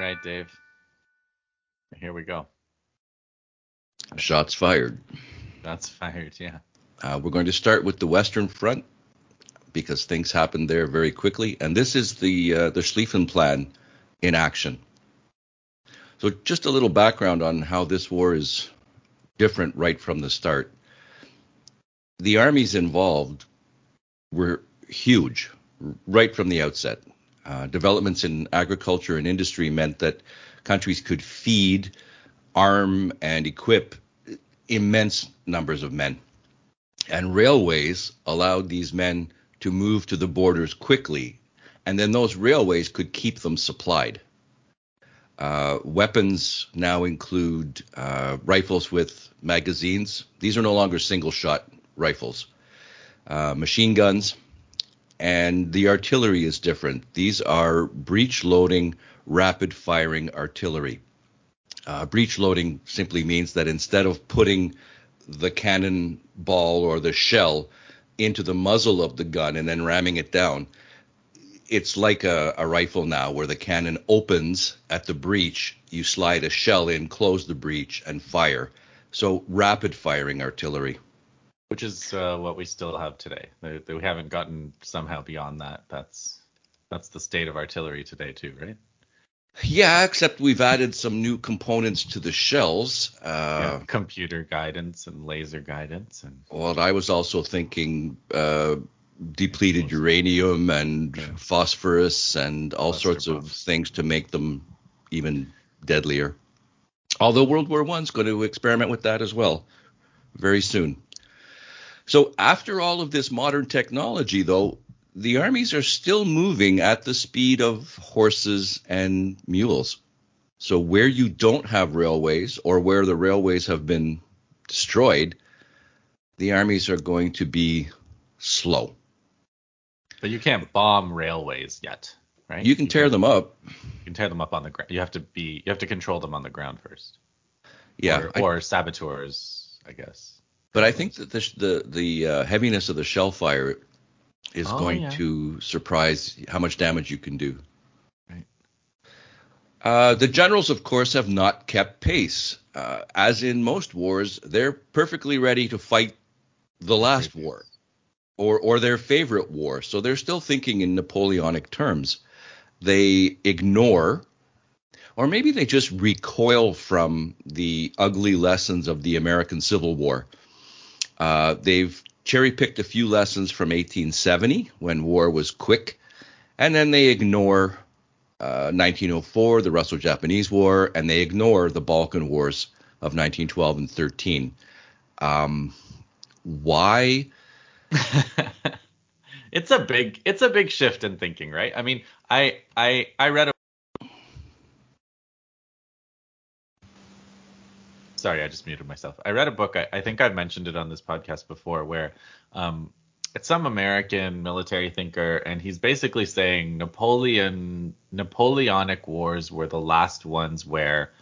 All right, Dave. Here we go. Shots fired. Shots fired, yeah. Uh, we're going to start with the Western Front because things happened there very quickly, and this is the uh, the Schlieffen Plan in action. So, just a little background on how this war is different right from the start. The armies involved were huge right from the outset. Uh, developments in agriculture and industry meant that countries could feed, arm, and equip immense numbers of men. And railways allowed these men to move to the borders quickly, and then those railways could keep them supplied. Uh, weapons now include uh, rifles with magazines. These are no longer single shot rifles. Uh, machine guns, and the artillery is different. These are breech loading, rapid firing artillery. Uh, breech loading simply means that instead of putting the cannon ball or the shell into the muzzle of the gun and then ramming it down, it's like a, a, rifle now where the cannon opens at the breech, you slide a shell in, close the breech, and fire. So rapid firing artillery which is uh, what we still have today. We haven't gotten somehow beyond that. That's that's the state of artillery today too, right? Yeah, except we've added some new components to the shells. Uh, yeah, computer guidance and laser guidance and. Well, I was also thinking uh, depleted uranium and yeah. phosphorus and all Cluster sorts bombs. of things to make them even deadlier. Although World War One's going to experiment with that as well very soon. So after all of this modern technology, though, the armies are still moving at the speed of horses and mules. So where you don't have railways or where the railways have been destroyed, the armies are going to be slow. But you can't bomb railways yet, right? You can you tear can, them up. You can tear them up on the ground. You have to be you have to control them on the ground first. Yeah. Or, I, or saboteurs, I guess. But I think that the the, the uh, heaviness of the shell fire is oh, going yeah. to surprise how much damage you can do. Right. Uh, the generals, of course, have not kept pace. Uh, as in most wars, they're perfectly ready to fight the last war or or their favorite war. So they're still thinking in Napoleonic terms. They ignore or maybe they just recoil from the ugly lessons of the American Civil War uh, they've cherry picked a few lessons from 1870 when war was quick, and then they ignore uh, 1904, the Russo Japanese War, and they ignore the Balkan Wars of 1912 and 13. Um, why? it's a big it's a big shift in thinking, right? I mean, I I I read a sorry, I just muted myself. I read a book. I, I think I've mentioned it on this podcast before, where um, it's some American military thinker, and he's basically saying Napoleon Napoleonic wars were the last ones where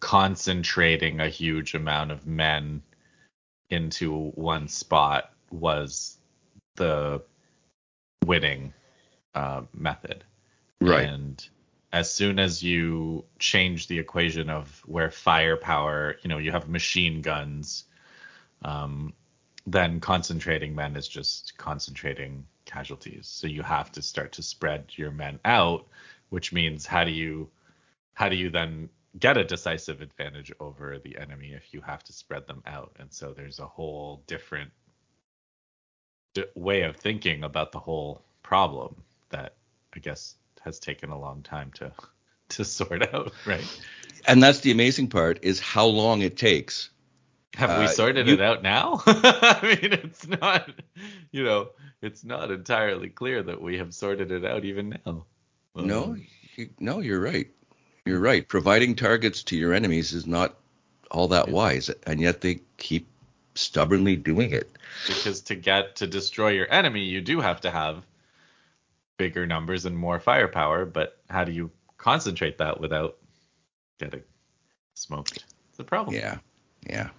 concentrating a huge amount of men into one spot was the winning uh, method. Right. And as soon as you change the equation of where firepower, you know, you have machine guns, um, then concentrating men is just concentrating casualties. So you have to start to spread your men out, which means how do you how do you then get a decisive advantage over the enemy if you have to spread them out? And so there's a whole different way of thinking about the whole problem that I guess has taken a long time to to sort out, right? And that's the amazing part is how long it takes. Have uh, we sorted you, it out now? I mean, it's not, you know, it's not entirely clear that we have sorted it out even now. Um, no, you, no, you're right. You're right. Providing targets to your enemies is not all that yeah. wise, and yet they keep stubbornly doing it. Because to get to destroy your enemy, you do have to have bigger numbers and more firepower, but how do you concentrate that without getting smoked? It's a problem. Yeah, yeah.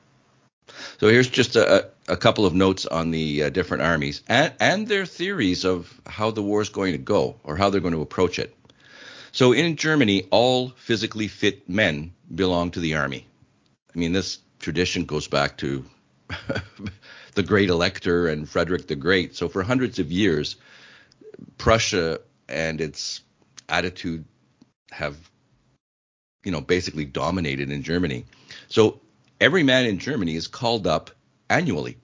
So here's just a, a couple of notes on the uh, different armies and, and their theories of how the war is going to go or how they're going to approach it. So in Germany, all physically fit men belong to the army. I mean, this tradition goes back to the Great Elector and Frederick the Great. So for hundreds of years, Prussia and its attitude have, you know, basically dominated in Germany. So every man in Germany is called up annually.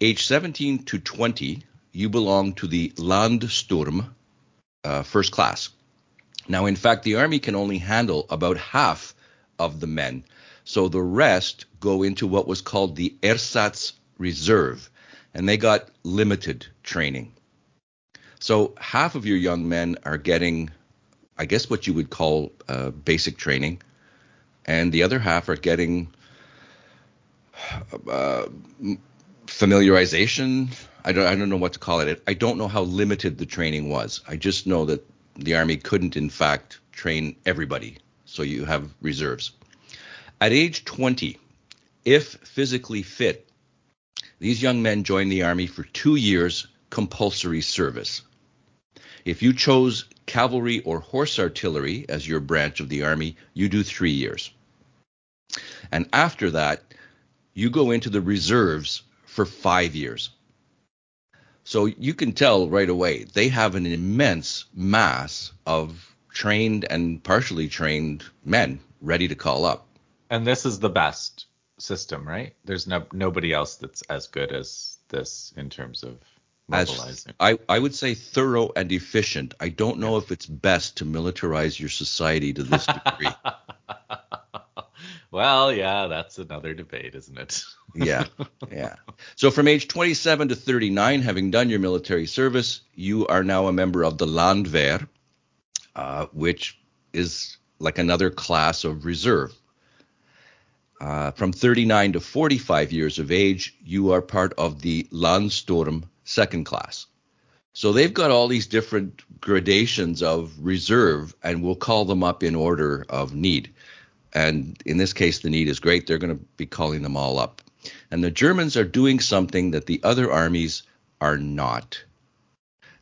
Age 17 to 20, you belong to the Landsturm, uh, first class. Now, in fact, the army can only handle about half of the men. So the rest go into what was called the Ersatz Reserve, and they got limited training. So half of your young men are getting, I guess, what you would call uh, basic training, and the other half are getting uh, familiarization. I don't, I don't know what to call it. I don't know how limited the training was. I just know that the Army couldn't, in fact, train everybody. So you have reserves. At age 20, if physically fit, these young men join the Army for two years compulsory service. If you chose cavalry or horse artillery as your branch of the Army, you do three years. And after that, you go into the reserves for five years. So you can tell right away they have an immense mass of trained and partially trained men ready to call up. And this is the best system, right? There's no nobody else that's as good as this in terms of. As, I, I would say thorough and efficient. I don't know if it's best to militarize your society to this degree. well, yeah, that's another debate, isn't it? yeah, yeah. So from age 27 to 39, having done your military service, you are now a member of the Landwehr, uh, which is like another class of reserve. Uh, from 39 to 45 years of age, you are part of the Landsturm second class. So they've got all these different gradations of reserve, and we'll call them up in order of need. And in this case, the need is great. They're going to be calling them all up. And the Germans are doing something that the other armies are not.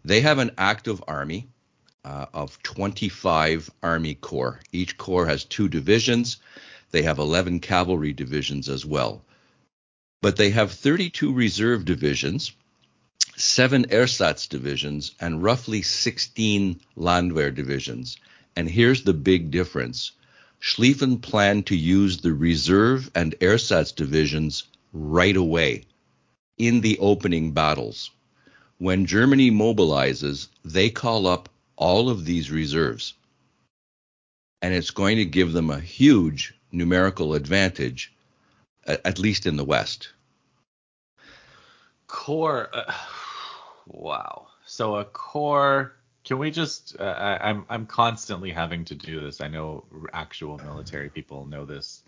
They have an active army uh, of 25 army corps. Each corps has two divisions. They have 11 cavalry divisions as well. But they have 32 reserve divisions, seven ersatz divisions, and roughly 16 Landwehr divisions. And here's the big difference Schlieffen planned to use the reserve and ersatz divisions right away in the opening battles. When Germany mobilizes, they call up all of these reserves. And it's going to give them a huge numerical advantage, at least in the West. Corps. Uh, wow. So a corps can we just? Uh, I, I'm I'm constantly having to do this. I know actual military people know this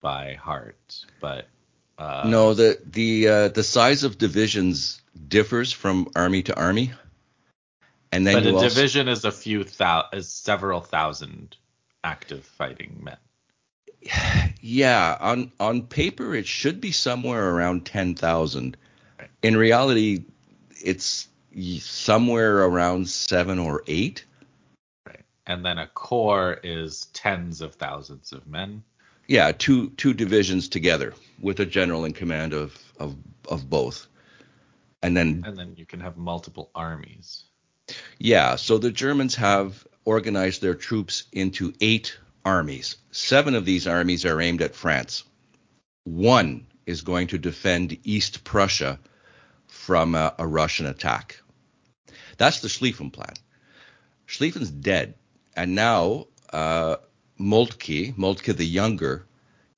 by heart, but uh, no, the the uh, the size of divisions differs from army to army, and then but a also, division is a few thou is several thousand active fighting men. Yeah, on on paper it should be somewhere around ten thousand. Right. In reality, it's somewhere around seven or eight. Right. And then a corps is tens of thousands of men. Yeah, two two divisions together with a general in command of of, of both. And then and then you can have multiple armies. Yeah, so the Germans have organized their troops into eight armies. Seven of these armies are aimed at France. One is going to defend East Prussia from a, a Russian attack. That's the Schlieffen plan. Schlieffen's dead, and now uh, Moltke, Moltke the Younger,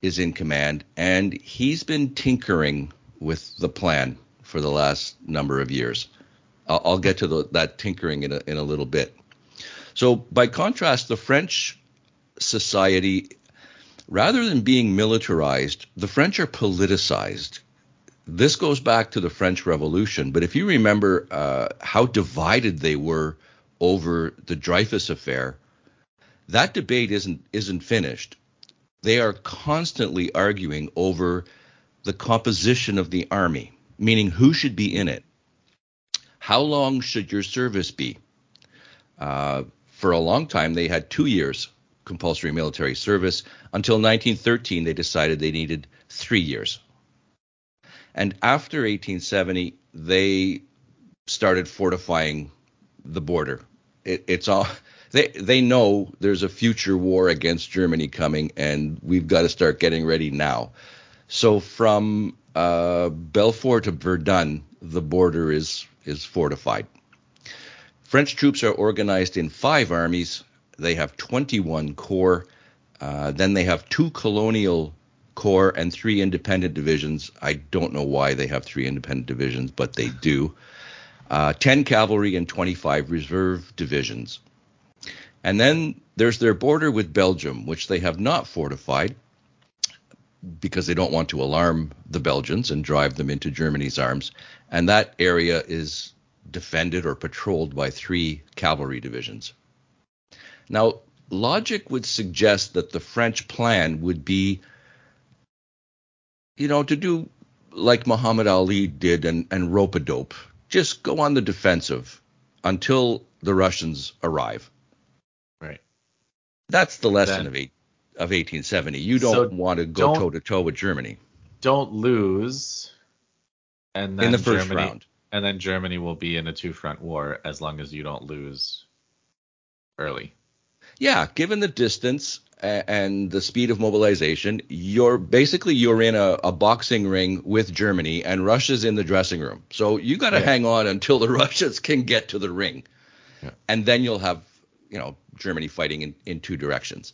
is in command, and he's been tinkering with the plan for the last number of years. I'll, I'll get to the, that tinkering in a, in a little bit. So, by contrast, the French society, rather than being militarized, the French are politicized this goes back to the French Revolution, but if you remember uh, how divided they were over the Dreyfus affair, that debate isn't isn't finished. They are constantly arguing over the composition of the army, meaning who should be in it. How long should your service be? Uh, for a long time, they had two years compulsory military service. Until 1913, they decided they needed three years. And after 1870, they started fortifying the border. It, it's all they they know there's a future war against Germany coming, and we've got to start getting ready now. So from uh, Belfort to Verdun, the border is is fortified. French troops are organized in five armies. They have 21 corps. Uh, then they have two colonial corps and three independent divisions. I don't know why they have three independent divisions, but they do. Uh, 10 cavalry and 25 reserve divisions. And then there's their border with Belgium, which they have not fortified because they don't want to alarm the Belgians and drive them into Germany's arms. And that area is defended or patrolled by three cavalry divisions. Now, logic would suggest that the French plan would be, you know, to do like Muhammad Ali did and, and rope a dope, just go on the defensive until the Russians arrive. Right. That's the lesson then, of eight, of 1870. You don't so want to go toe to toe with Germany. Don't lose. And then in the first Germany, round. And then Germany will be in a two front war as long as you don't lose early. Yeah, given the distance and the speed of mobilization, you're basically you're in a, a boxing ring with Germany, and Russia's in the dressing room. So you got to yeah. hang on until the Russians can get to the ring, yeah. and then you'll have you know Germany fighting in, in two directions.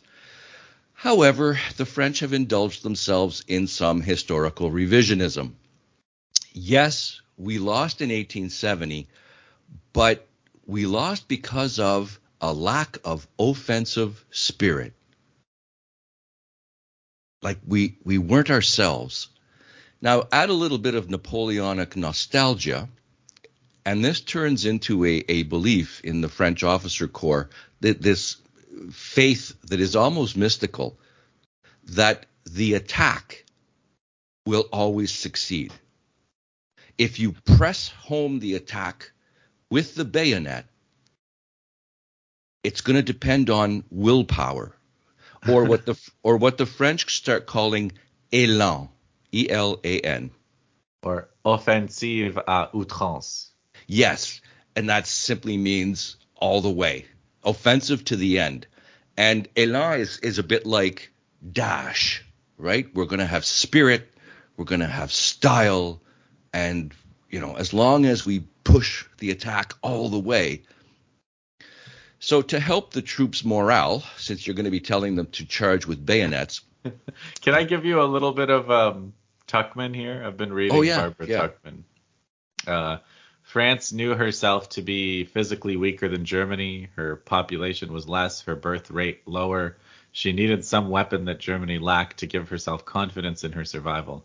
However, the French have indulged themselves in some historical revisionism. Yes, we lost in 1870, but we lost because of a lack of offensive spirit. Like we, we weren't ourselves. Now, add a little bit of Napoleonic nostalgia, and this turns into a, a belief in the French officer corps that this faith that is almost mystical that the attack will always succeed. If you press home the attack with the bayonet, it's going to depend on willpower, or what the or what the French start calling élan, E L A N, or offensive à outrance. Yes, and that simply means all the way, offensive to the end. And élan is is a bit like dash, right? We're going to have spirit, we're going to have style, and you know, as long as we push the attack all the way, so, to help the troops' morale, since you're going to be telling them to charge with bayonets. Can I give you a little bit of um, Tuchman here? I've been reading oh, yeah, Barbara yeah. Tuchman. Uh, France knew herself to be physically weaker than Germany. Her population was less, her birth rate lower. She needed some weapon that Germany lacked to give herself confidence in her survival.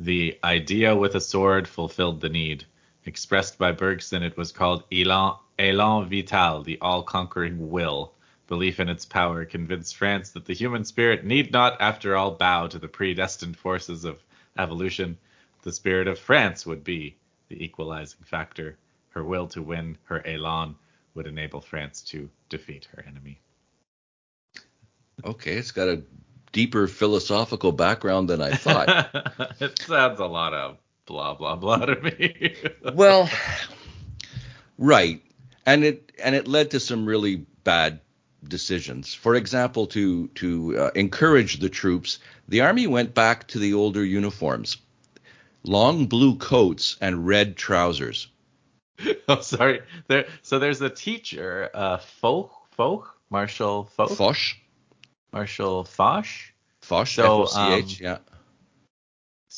The idea with a sword fulfilled the need. Expressed by Bergson, it was called élan, élan vital, the all-conquering will. Belief in its power convinced France that the human spirit need not, after all, bow to the predestined forces of evolution. The spirit of France would be the equalizing factor. Her will to win, her élan, would enable France to defeat her enemy. Okay, it's got a deeper philosophical background than I thought. it sounds a lot of blah blah blah to me. well, right, and it and it led to some really bad decisions. For example, to to uh, encourage the troops, the army went back to the older uniforms, long blue coats and red trousers. oh, sorry. There, so there's a teacher, uh, Foch, Foch, Marshal Foch, Foch, Marshal Foch. Foch, so, F-O-C-H, um, yeah.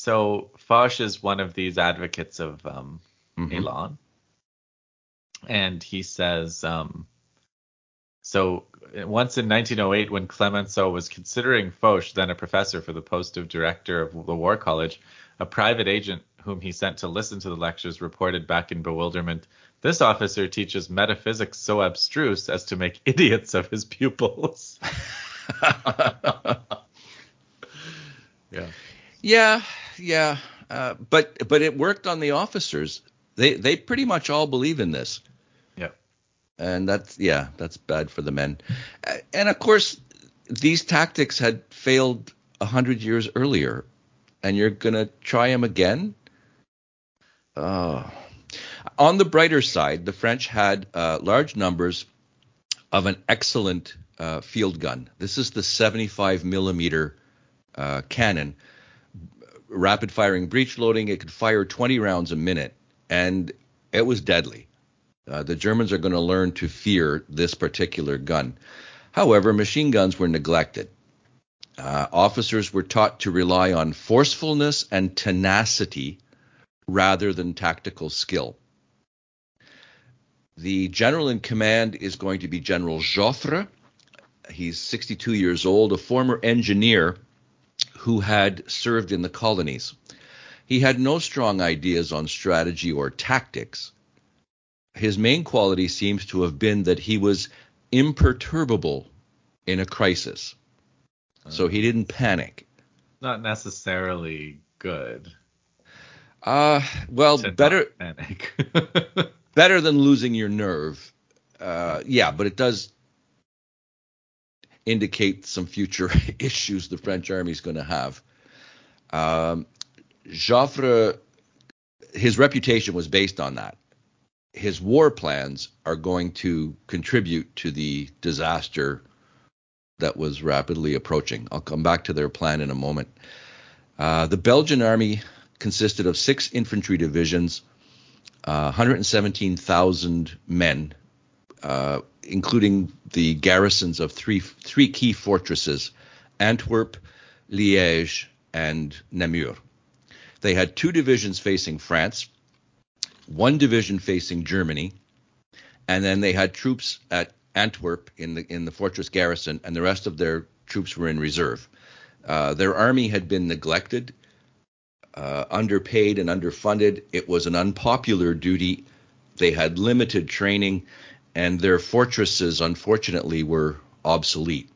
So Foch is one of these advocates of um, mm-hmm. Elan, and he says, um, so once in 1908, when Clemenceau was considering Foch, then a professor for the post of director of the War College, a private agent whom he sent to listen to the lectures reported back in bewilderment, this officer teaches metaphysics so abstruse as to make idiots of his pupils. yeah. Yeah, yeah, uh, but but it worked on the officers. They they pretty much all believe in this. Yeah. and that's yeah, that's bad for the men. And of course, these tactics had failed a hundred years earlier, and you're gonna try them again. Uh, on the brighter side, the French had uh, large numbers of an excellent uh, field gun. This is the 75 millimeter uh, cannon, rapid firing breech loading. It could fire 20 rounds a minute, and it was deadly. Uh, the Germans are going to learn to fear this particular gun. However, machine guns were neglected. Uh, officers were taught to rely on forcefulness and tenacity rather than tactical skill. The general in command is going to be General Joffre. He's 62 years old, a former engineer who had served in the colonies. He had no strong ideas on strategy or tactics. His main quality seems to have been that he was imperturbable in a crisis. So he didn't panic. Not necessarily good. Uh, well, better panic. better than losing your nerve. Uh, yeah, but it does indicate some future issues the French army is going to have. Um, Joffre, his reputation was based on that. His war plans are going to contribute to the disaster that was rapidly approaching. I'll come back to their plan in a moment. Uh, the Belgian army consisted of six infantry divisions, uh, 117,000 men, uh, including the garrisons of three three key fortresses: Antwerp, Liège, and Namur. They had two divisions facing France, one division facing Germany, and then they had troops at Antwerp in the in the fortress garrison, and the rest of their troops were in reserve. Uh, their army had been neglected, uh, underpaid, and underfunded. It was an unpopular duty. They had limited training, and their fortresses, unfortunately, were obsolete.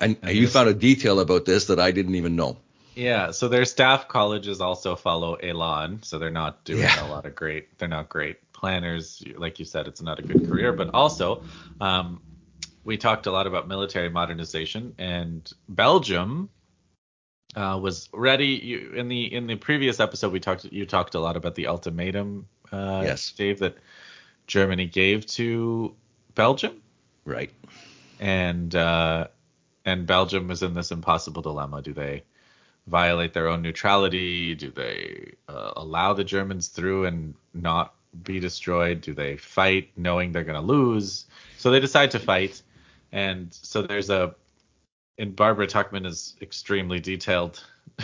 And you found a detail about this that I didn't even know. yeah, so their staff colleges also follow élan, so they're not doing Yeah. a lot of great. They're not great planners, like you said. It's not a good career, but also, um, we talked a lot about military modernization, and Belgium uh, was ready. You, in the in the previous episode, we talked. You talked a lot about the ultimatum, uh, Yes. Dave, that Germany gave to Belgium. Right. and uh, and Belgium was in this impossible dilemma. Do they violate their own neutrality? Do they uh, allow the Germans through and not be destroyed? Do they fight knowing they're going to lose? So they decide to fight, and so there's a in Barbara Tuchman is extremely detailed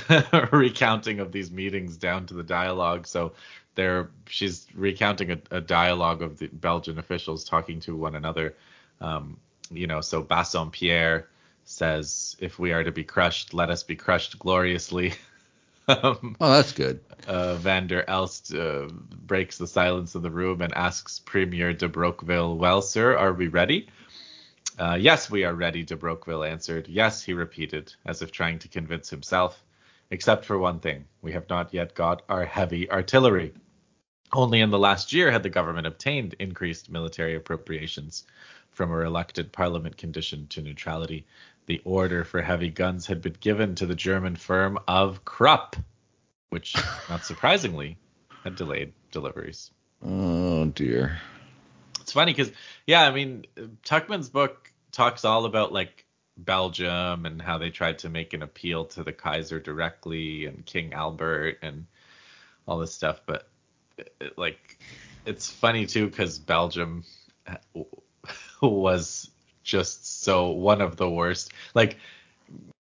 recounting of these meetings down to the dialogue. So there, she's recounting a, a dialogue of the Belgian officials talking to one another. Um, you know, so Bassompierre says, "If we are to be crushed, let us be crushed gloriously." um, Oh, that's good. uh, Van der Elst uh, breaks the silence in the room and asks Premier de Broqueville, "Well, sir, are we ready?" Uh, yes, we are ready, de Broqueville answered. Yes, he repeated, as if trying to convince himself. Except for one thing, we have not yet got our heavy artillery. Only in the last year had the government obtained increased military appropriations from a reluctant parliament conditioned to neutrality. The order for heavy guns had been given to the German firm of Krupp, which, not surprisingly, had delayed deliveries. Oh dear. It's funny because, yeah, I mean, Tuchman's book talks all about like Belgium and how they tried to make an appeal to the Kaiser directly and King Albert and all this stuff. But it- like, it's funny too because Belgium was just so one of the worst. Like,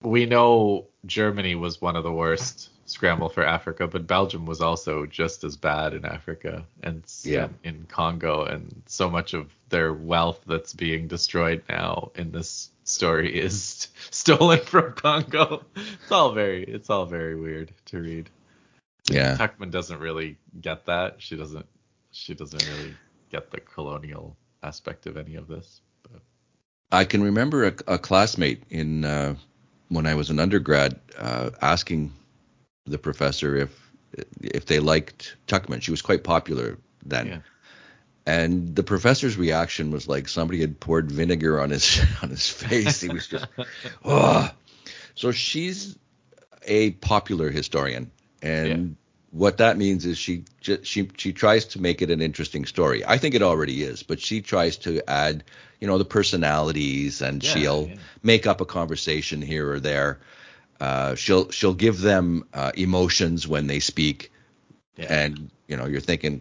we know Germany was one of the worst scramble for Africa, but Belgium was also just as bad in Africa and Yeah. in Congo, and so much of their wealth that's being destroyed now in this story is stolen from Congo. It's all very, it's all very weird to read. Yeah. Tuchman doesn't really get that. She doesn't, she doesn't really get the colonial aspect of any of this. But I can remember a, a classmate in uh, when I was an undergrad uh, asking the professor if if they liked Tuchman. She was quite popular then, Yeah. And the professor's reaction was like somebody had poured vinegar on his on his face. He was just, oh. So she's a popular historian, and yeah. what that means is she she she tries to make it an interesting story. I think it already is, but she tries to add, you know, the personalities, and yeah, she'll yeah. make up a conversation here or there. Uh, she'll she'll give them uh, emotions when they speak, and you know, you're thinking,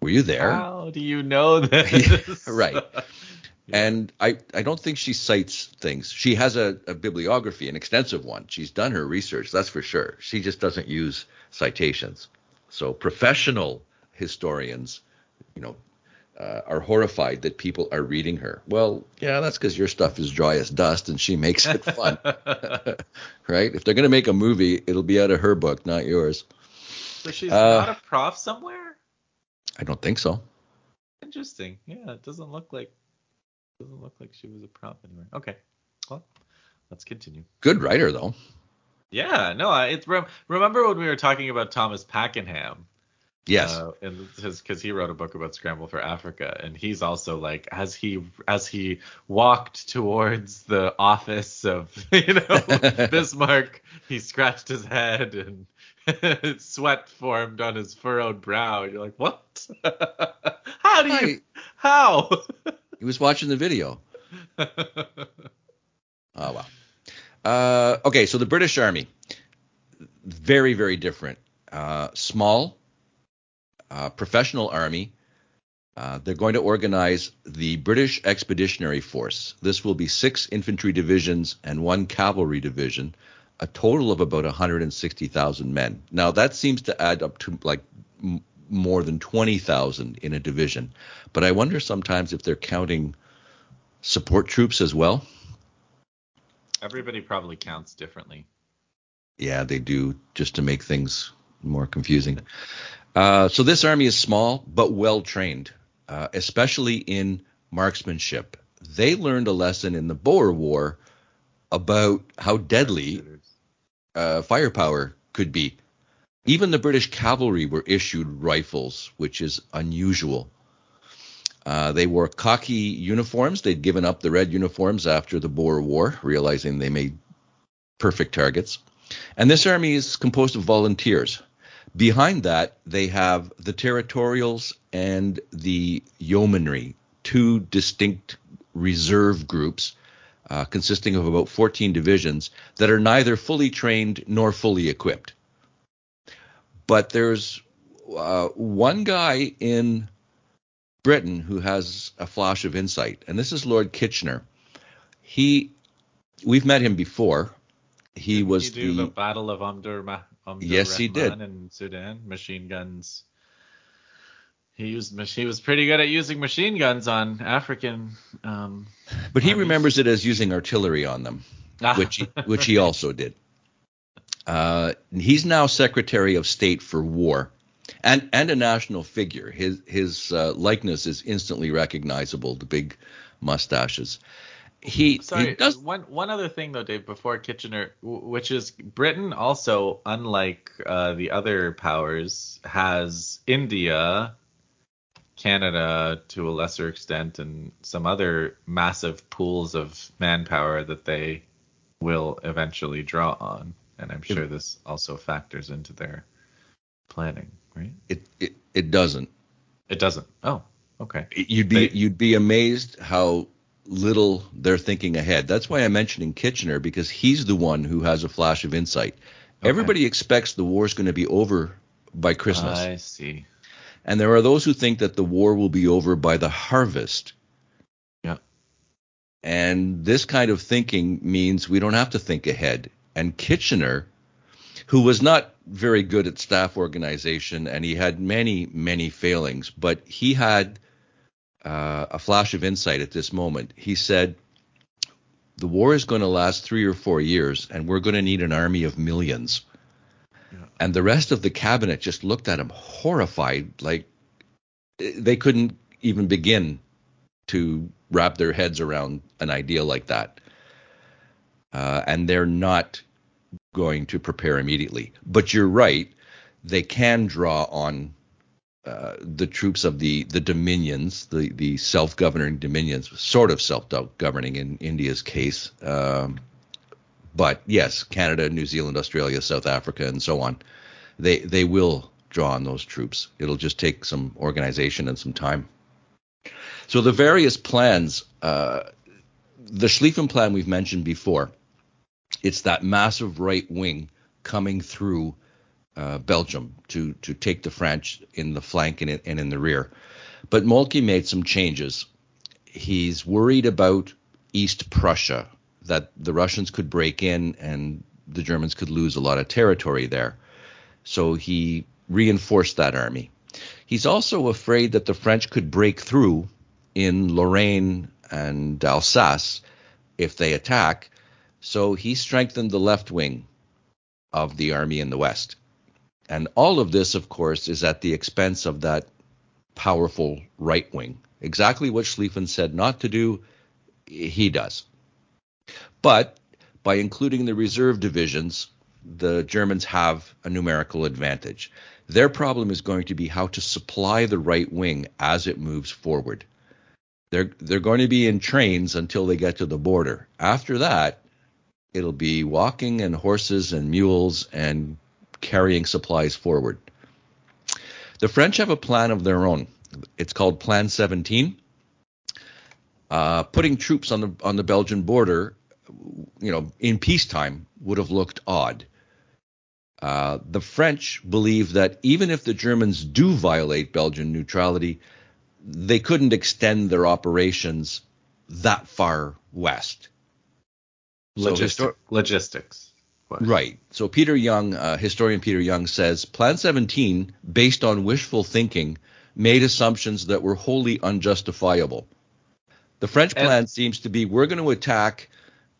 were you there? How do you know this? right. And I, I don't think she cites things. She has a, a, bibliography, an extensive one. She's done her research, that's for sure. She just doesn't use citations. So professional historians, you know, uh, are horrified that people are reading her. Well, yeah, that's because your stuff is dry as dust and she makes it fun. right? If they're going to make a movie, it'll be out of her book, not yours. So she's uh, not a prof somewhere? I don't think so. Interesting. Yeah, it doesn't look like doesn't look like she was a prop anywhere. Okay. Well, let's continue. Good writer though. Yeah, no, it's remember when we were talking about Thomas Pakenham? Yes. Uh, and because he wrote a book about Scramble for Africa, and he's also like as he as he walked towards the office of you know Bismarck, he scratched his head and sweat formed on his furrowed brow. You're like, what? how do you? I, how? He was watching the video. oh wow. Uh, okay, so the British Army, very very different. Uh, small, uh, professional army. Uh, they're going to organize the British Expeditionary Force. This will be six infantry divisions and one cavalry division, a total of about 160,000 men. Now that seems to add up to like more than 20,000 in a division. But I wonder sometimes if they're counting support troops as well. Everybody probably counts differently. Yeah, they do, just to make things more confusing. Uh, so this army is small but well trained, uh, especially in marksmanship. They learned a lesson in the Boer War about how deadly uh, firepower could be. Even the British cavalry were issued rifles, which is unusual. Uh, they wore khaki uniforms. They'd given up the red uniforms after the Boer War, realizing they made perfect targets. And this army is composed of volunteers. Behind that, they have the territorials and the yeomanry, two distinct reserve groups uh, consisting of about 14 divisions that are neither fully trained nor fully equipped. But there's uh, one guy in Britain who has a flash of insight, and this is Lord Kitchener. He, we've met him before. He Didn't was he the, the Battle of Omdurman. yes, he did in Sudan. Machine guns. He used he was pretty good at using machine guns on African. Um, but he armies. remembers it as using artillery on them, ah. which he, which he also did. Uh, he's now Secretary of State for War, and and a national figure. His his uh, likeness is instantly recognizable. The big mustaches. He sorry. He does... One one other thing though, Dave, before Kitchener, which is Britain also, unlike uh, the other powers, has India, Canada to a lesser extent, and some other massive pools of manpower that they will eventually draw on and I'm sure this also factors into their planning, right? It it, it doesn't. It doesn't. Oh, okay. You'd be they, you'd be amazed how little they're thinking ahead. That's why I'm mentioning Kitchener because he's the one who has a flash of insight. Okay. Everybody expects the war's going to be over by Christmas. I see. And there are those who think that the war will be over by the harvest. Yeah. And this kind of thinking means we don't have to think ahead and Kitchener, who was not very good at staff organization and he had many, many failings, but he had uh, a flash of insight at this moment. He said, The war is going to last three or four years, and we're going to need an army of millions. Yeah. And the rest of the cabinet just looked at him horrified, like they couldn't even begin to wrap their heads around an idea like that. Uh, and they're not going to prepare immediately. But you're right, they can draw on uh, the troops of the the dominions, the the self-governing dominions, sort of self-governing in India's case. Um, but yes, Canada, New Zealand, Australia, South Africa, and so on, they they will draw on those troops. It'll just take some organization and some time. So the various plans, uh, the Schlieffen plan we've mentioned before, it's that massive right wing coming through uh, Belgium to to take the French in the flank and in, and in the rear. But Moltke made some changes. He's worried about East Prussia, that the Russians could break in and the Germans could lose a lot of territory there. So he reinforced that army. He's also afraid that the French could break through in Lorraine and Alsace if they attack. So he strengthened the left wing of the army in the west. And all of this, of course, is at the expense of that powerful right wing. Exactly what Schlieffen said not to do, he does. But by including the reserve divisions, the Germans have a numerical advantage. Their problem is going to be how to supply the right wing as it moves forward. They're they're going to be in trains until they get to the border. After that, it'll be walking and horses and mules and carrying supplies forward. The French have a plan of their own. It's called Plan 17. Uh, putting troops on the on the Belgian border, you know, in peacetime would have looked odd. Uh, the French believe that even if the Germans do violate Belgian neutrality, they couldn't extend their operations that far west. Logistic, so histor- logistics. Right. So Peter Young, uh, historian Peter Young says Plan 17, based on wishful thinking, made assumptions that were wholly unjustifiable. The French and, plan seems to be we're going to attack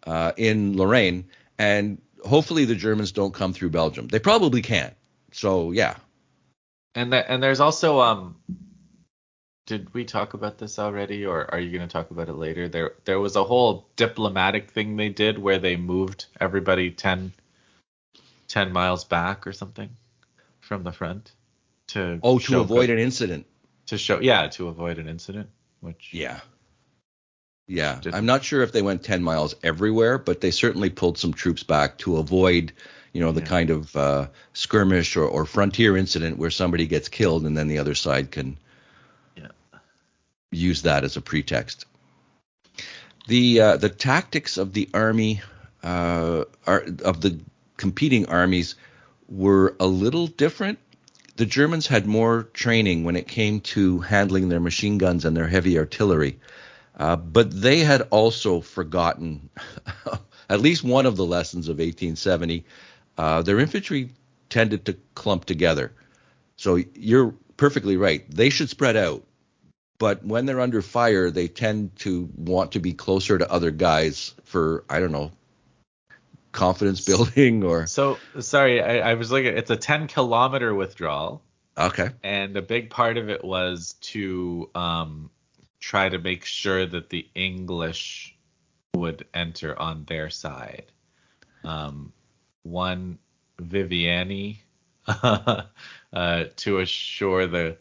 uh, in Lorraine, and hopefully the Germans don't come through Belgium. They probably can't. So yeah. And and there's also um did we talk about this already or are you going to talk about it later? There there was a whole diplomatic thing they did where they moved everybody 10 10 miles back or something from the front to oh to avoid an incident. To show yeah to avoid an incident which yeah. Yeah. I'm not sure if they went 10 miles everywhere but they certainly pulled some troops back to avoid you know the yeah. kind of uh, skirmish or, or frontier incident where somebody gets killed and then the other side can use that as a pretext. The uh, the tactics of the army uh, are, of the competing armies were a little different. The Germans had more training when it came to handling their machine guns and their heavy artillery, uh, but they had also forgotten at least one of the lessons of 1870. Uh, their infantry tended to clump together. So you're perfectly right. They should spread out but when they're under fire, they tend to want to be closer to other guys for I don't know confidence building or. So sorry, I, I was looking. It's a 10 kilometer withdrawal. Okay. And a big part of it was to um, try to make sure that the English would enter on their side. Um, one Viviani uh, to assure the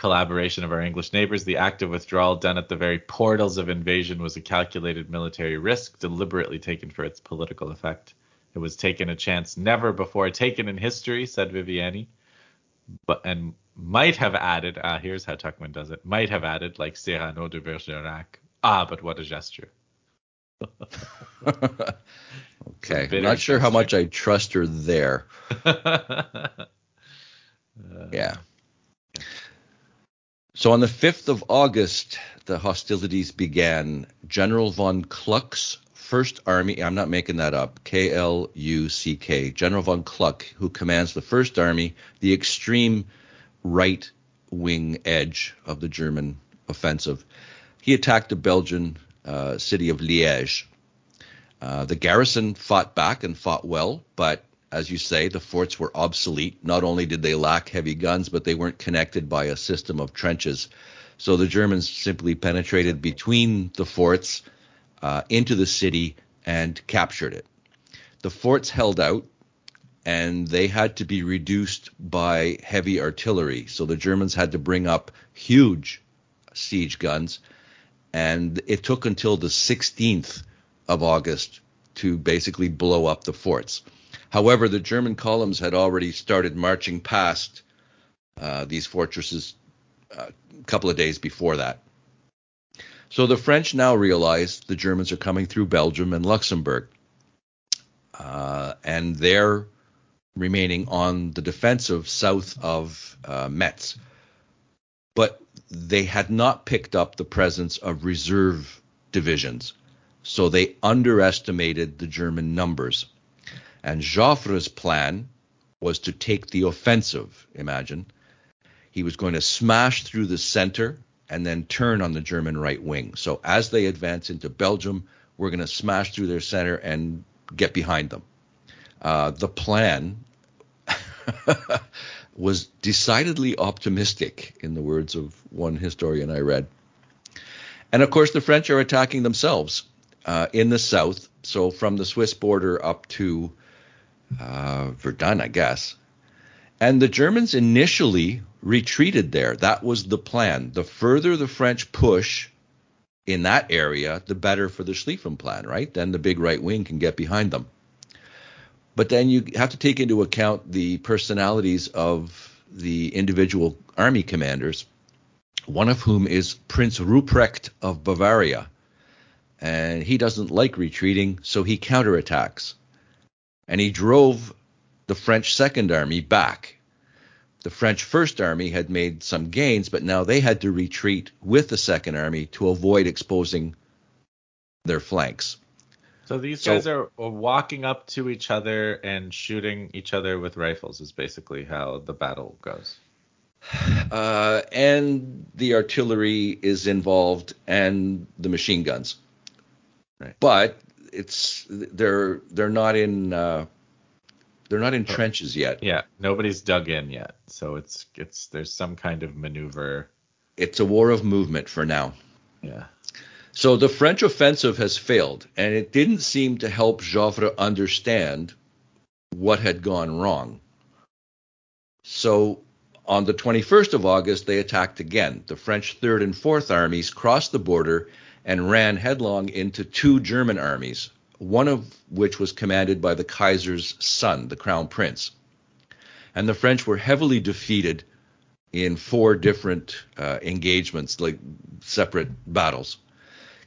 collaboration of our English neighbors, the act of withdrawal done at the very portals of invasion was a calculated military risk, deliberately taken for its political effect. It was taken a chance never before taken in history, said Viviani, but and might have added. Ah, here's how Tuchman does it. Might have added, like Cyrano de Bergerac. Ah, but what a gesture. okay, I'm not sure gesture. how much I trust her there. uh, yeah. So on the 5th of August, the hostilities began. General von Kluck's First Army, I'm not making that up, K L U C K, General von Kluck, who commands the First Army, the extreme right wing edge of the German offensive. He attacked the Belgian uh, city of Liège. Uh, the garrison fought back and fought well, but as you say, the forts were obsolete. Not only did they lack heavy guns, but they weren't connected by a system of trenches. So the Germans simply penetrated between the forts uh, into the city and captured it. The forts held out. and they had to be reduced by heavy artillery. So the Germans had to bring up huge siege guns, and it took until the 16th of August to basically blow up the forts. However, the German columns had already started marching past uh, these fortresses uh, a couple of days before that. So the French now realize the Germans are coming through Belgium and Luxembourg, uh, and they're remaining on the defensive south of uh, Metz. But they had not picked up the presence of reserve divisions, so they underestimated the German numbers. And Joffre's plan was to take the offensive, imagine. He was going to smash through the center and then turn on the German right wing. So as they advance into Belgium, we're going to smash through their center and get behind them. Uh, the plan was decidedly optimistic, in the words of one historian I read. And of course, the French are attacking themselves uh, in the south, so from the Swiss border up to uh, Verdun, I guess. And the Germans initially retreated there. That was the plan. The further the French push in that area, the better for the Schlieffen plan, right? Then the big right wing can get behind them. But then you have to take into account the personalities of the individual army commanders, one of whom is Prince Ruprecht of Bavaria. And he doesn't like retreating, so he counterattacks and he drove the French Second Army back. The French First Army had made some gains, but now they had to retreat with the Second Army to avoid exposing their flanks. So these guys are walking up to each other and shooting each other with rifles, is basically how the battle goes. Uh, and the artillery is involved and the machine guns. Right. But it's they're they're not in uh, they're not in trenches yet. Yeah, nobody's dug in yet, so it's it's there's some kind of maneuver. It's a war of movement for now. Yeah. So the French offensive has failed, and it didn't seem to help Joffre understand what had gone wrong. So on the 21st of August, they attacked again. The French Third and Fourth Armies crossed the border and ran headlong into two German armies, one of which was commanded by the Kaiser's son, the Crown Prince. And the French were heavily defeated in four different uh, engagements, like separate battles.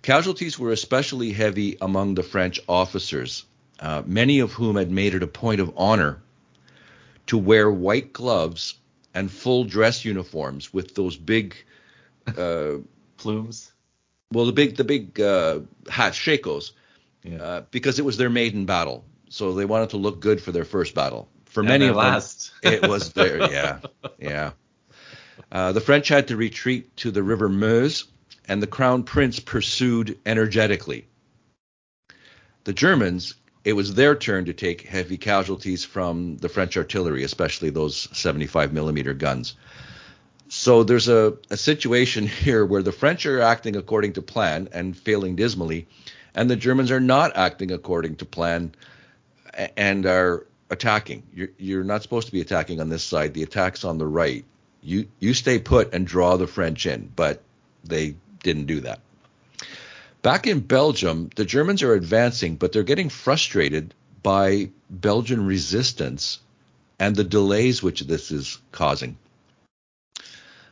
Casualties were especially heavy among the French officers, uh, many of whom had made it a point of honor to wear white gloves and full dress uniforms with those big uh, plumes well, the big the big uh, hat shakos, yeah. uh, because it was their maiden battle, so they wanted to look good for their first battle. For and many of last. them, it was their yeah yeah. Uh, the French had to retreat to the River Meuse, and the Crown Prince pursued energetically. The Germans, it was their turn to take heavy casualties from the French artillery, especially those 75 millimeter guns. So there's a, a situation here where the French are acting according to plan and failing dismally, and the Germans are not acting according to plan and are attacking. You're, you're not supposed to be attacking on this side. The attack's on the right. You you stay put and draw the French in, but they didn't do that. Back in Belgium, the Germans are advancing, but they're getting frustrated by Belgian resistance and the delays which this is causing.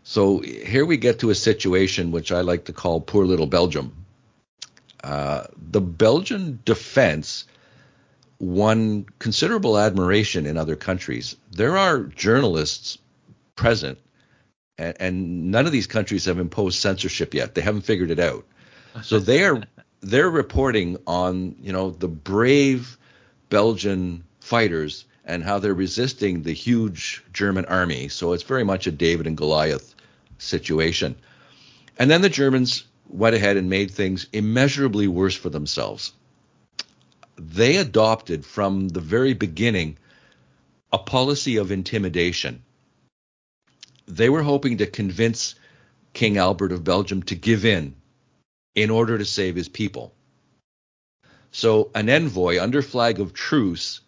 So here we get to a situation which I like to call poor little Belgium. Uh, the Belgian defense won considerable admiration in other countries. There are journalists present, and, and none of these countries have imposed censorship yet. They haven't figured it out. So they are they're reporting on you know the brave Belgian fighters and how they're resisting the huge German army. So it's very much a David and Goliath situation. And then the Germans went ahead and made things immeasurably worse for themselves. They adopted from the very beginning a policy of intimidation. They were hoping to convince King Albert of Belgium to give in in order to save his people. So an envoy under flag of truce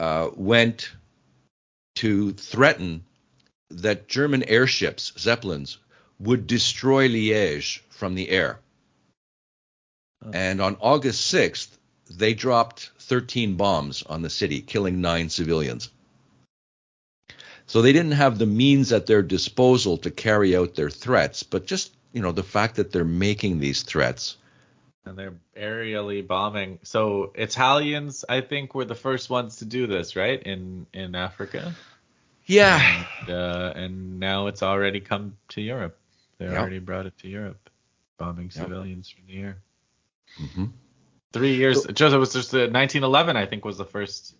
uh, went to threaten that German airships, Zeppelins, would destroy Liège from the air. Oh. And on August 6th, they dropped 13 bombs on the city, killing nine civilians. So they didn't have the means at their disposal to carry out their threats, but just, you know, the fact that they're making these threats. And they're aerially bombing. So Italians, I think, were the first ones to do this, right? In in Africa. Yeah. And, uh, and now it's already come to Europe. They yep. already brought it to Europe, bombing yep. civilians from the air. Mm-hmm. Three years. So, just it was just uh, 1911, I think, was the first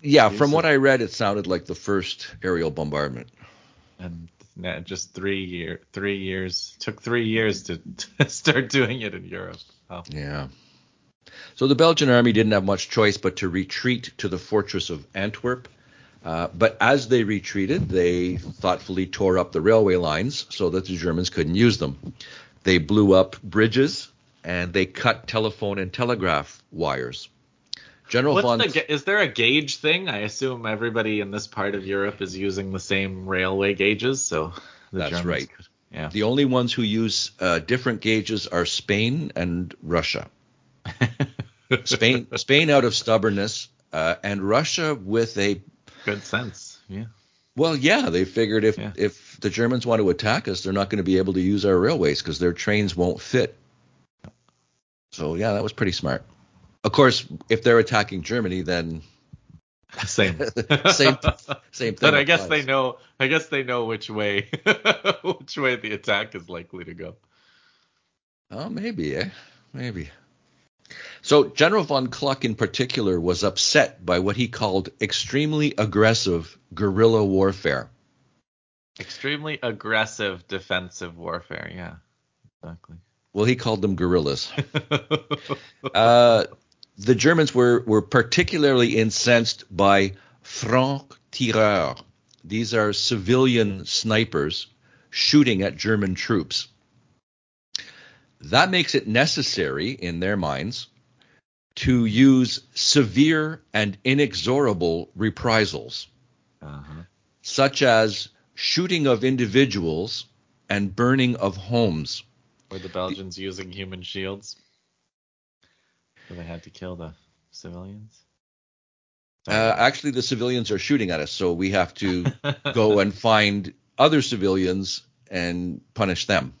yeah, from what I read, it sounded like the first aerial bombardment. And just three year, three years took three years to, to start doing it in Europe. Oh. Yeah. So the Belgian army didn't have much choice but to retreat to the fortress of Antwerp. Uh, but as they retreated, they thoughtfully tore up the railway lines so that the Germans couldn't use them. They blew up bridges and they cut telephone and telegraph wires. General What's von. The, is there a gauge thing? I assume everybody in this part of Europe is using the same railway gauges, so that's Germans right. Could, yeah. The only ones who use uh, different gauges are Spain and Russia. Spain, Spain out of stubbornness, uh, and Russia with a good sense. Yeah. Well, yeah, they figured if yeah. if the Germans want to attack us, they're not going to be able to use our railways because their trains won't fit. So yeah, that was pretty smart. Of course, if they're attacking Germany, then same same same thing. But I guess they know. I guess they know which way which way the attack is likely to go. Oh, maybe, eh? Maybe. So General von Kluck in particular was upset by what he called extremely aggressive guerrilla warfare. Extremely aggressive defensive warfare, yeah. Exactly. Well, he called them guerrillas. uh, the Germans were, were particularly incensed by franc tireurs. These are civilian snipers shooting at German troops. That makes it necessary, in their minds, to use severe and inexorable reprisals, uh-huh. such as shooting of individuals and burning of homes. Were the Belgians the, using human shields? So they had to kill the civilians. Uh, actually, the civilians are shooting at us, so we have to go and find other civilians and punish them.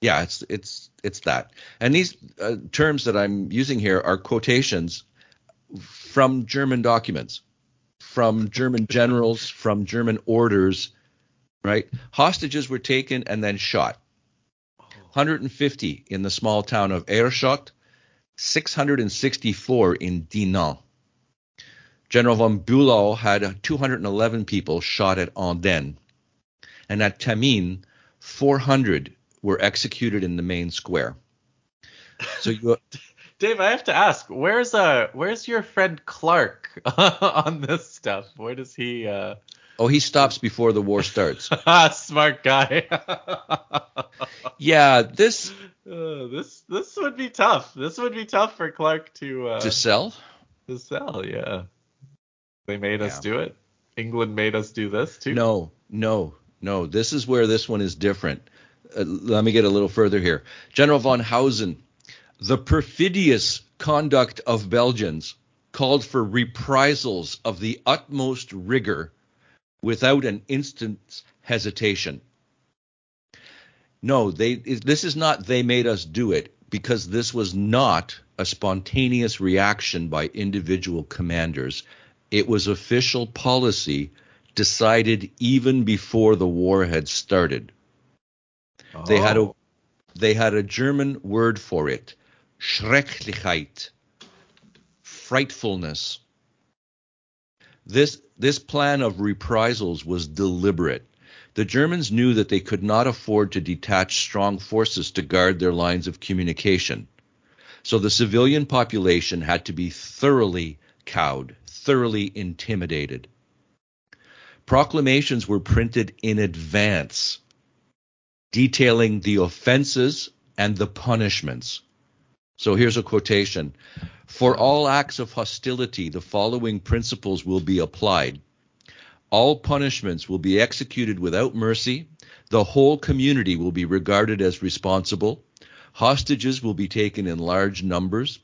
Yeah, it's it's it's that. And these uh, terms that I'm using here are quotations from German documents, from German generals, from German orders. Right, hostages were taken and then shot. 150 in the small town of Aerschot 664 in Dinant. General von Bülow had 211 people shot at Andenne. And at Tamines, 400 were executed in the main square. So you, Dave, I have to ask, where's uh, where's your friend Clark on this stuff? Where does he? Uh... Oh, he stops before the war starts. Smart guy. yeah, this uh, this this would be tough. This would be tough for Clark to uh, to sell. To sell, yeah. They made yeah. us do it. England made us do this too. No, no, no. This is where this one is different. Uh, let me get a little further here. General von Hausen, the perfidious conduct of Belgians called for reprisals of the utmost rigor without an instant's hesitation. No, they this is not they made us do it because this was not a spontaneous reaction by individual commanders. It was official policy decided even before the war had started. Oh. They had a oh. they had a German word for it, Schrecklichkeit, frightfulness. This this plan of reprisals was deliberate. The Germans knew that they could not afford to detach strong forces to guard their lines of communication. So the civilian population had to be thoroughly cowed, thoroughly intimidated. Proclamations were printed in advance, detailing the offenses and the punishments. So here's a quotation For all acts of hostility, the following principles will be applied. All punishments will be executed without mercy. The whole community will be regarded as responsible. Hostages will be taken in large numbers.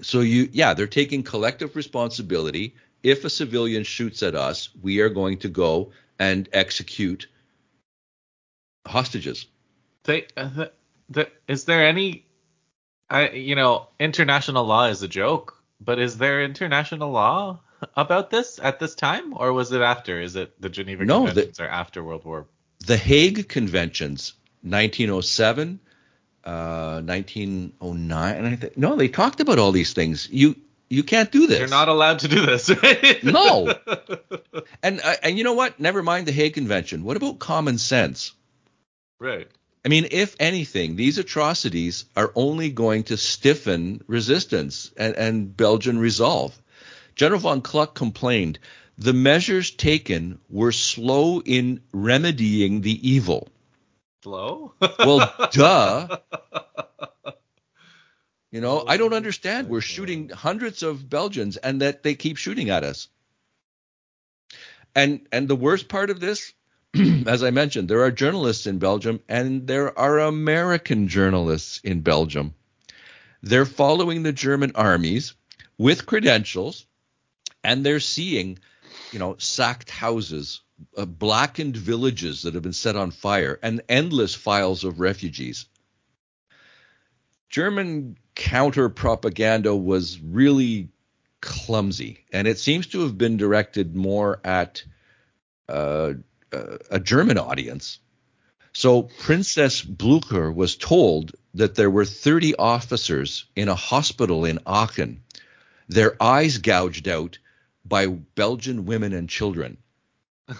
So you yeah, they're taking collective responsibility. If a civilian shoots at us, we are going to go and execute hostages. They, uh, the, the, is there any I you know, international law is a joke, but is there international law about this at this time, or was it after? Is it the Geneva No, the- Conventions or after World War? The Hague Conventions, 1907, uh, 1909, and I think no, they talked about all these things. You you can't do this. You're not allowed to do this, right? No. And uh, and you know what? Never mind the Hague Convention. What about common sense? right. I mean, if anything, these atrocities are only going to stiffen resistance and, and Belgian resolve. General von Kluck complained the measures taken were slow in remedying the evil. Slow. Well, duh. You know, I don't understand. We're shooting hundreds of Belgians and that they keep shooting at us. And and the worst part of this, as I mentioned, there are journalists in Belgium and there are American journalists in Belgium. They're following the German armies with credentials and they're seeing, you know, sacked houses, uh, blackened villages that have been set on fire and endless files of refugees. German counter propaganda was really clumsy, and it seems to have been directed more at uh, uh, a German audience. So Princess Blucher was told that there were 30 officers in a hospital in Aachen, their eyes gouged out by Belgian women and children.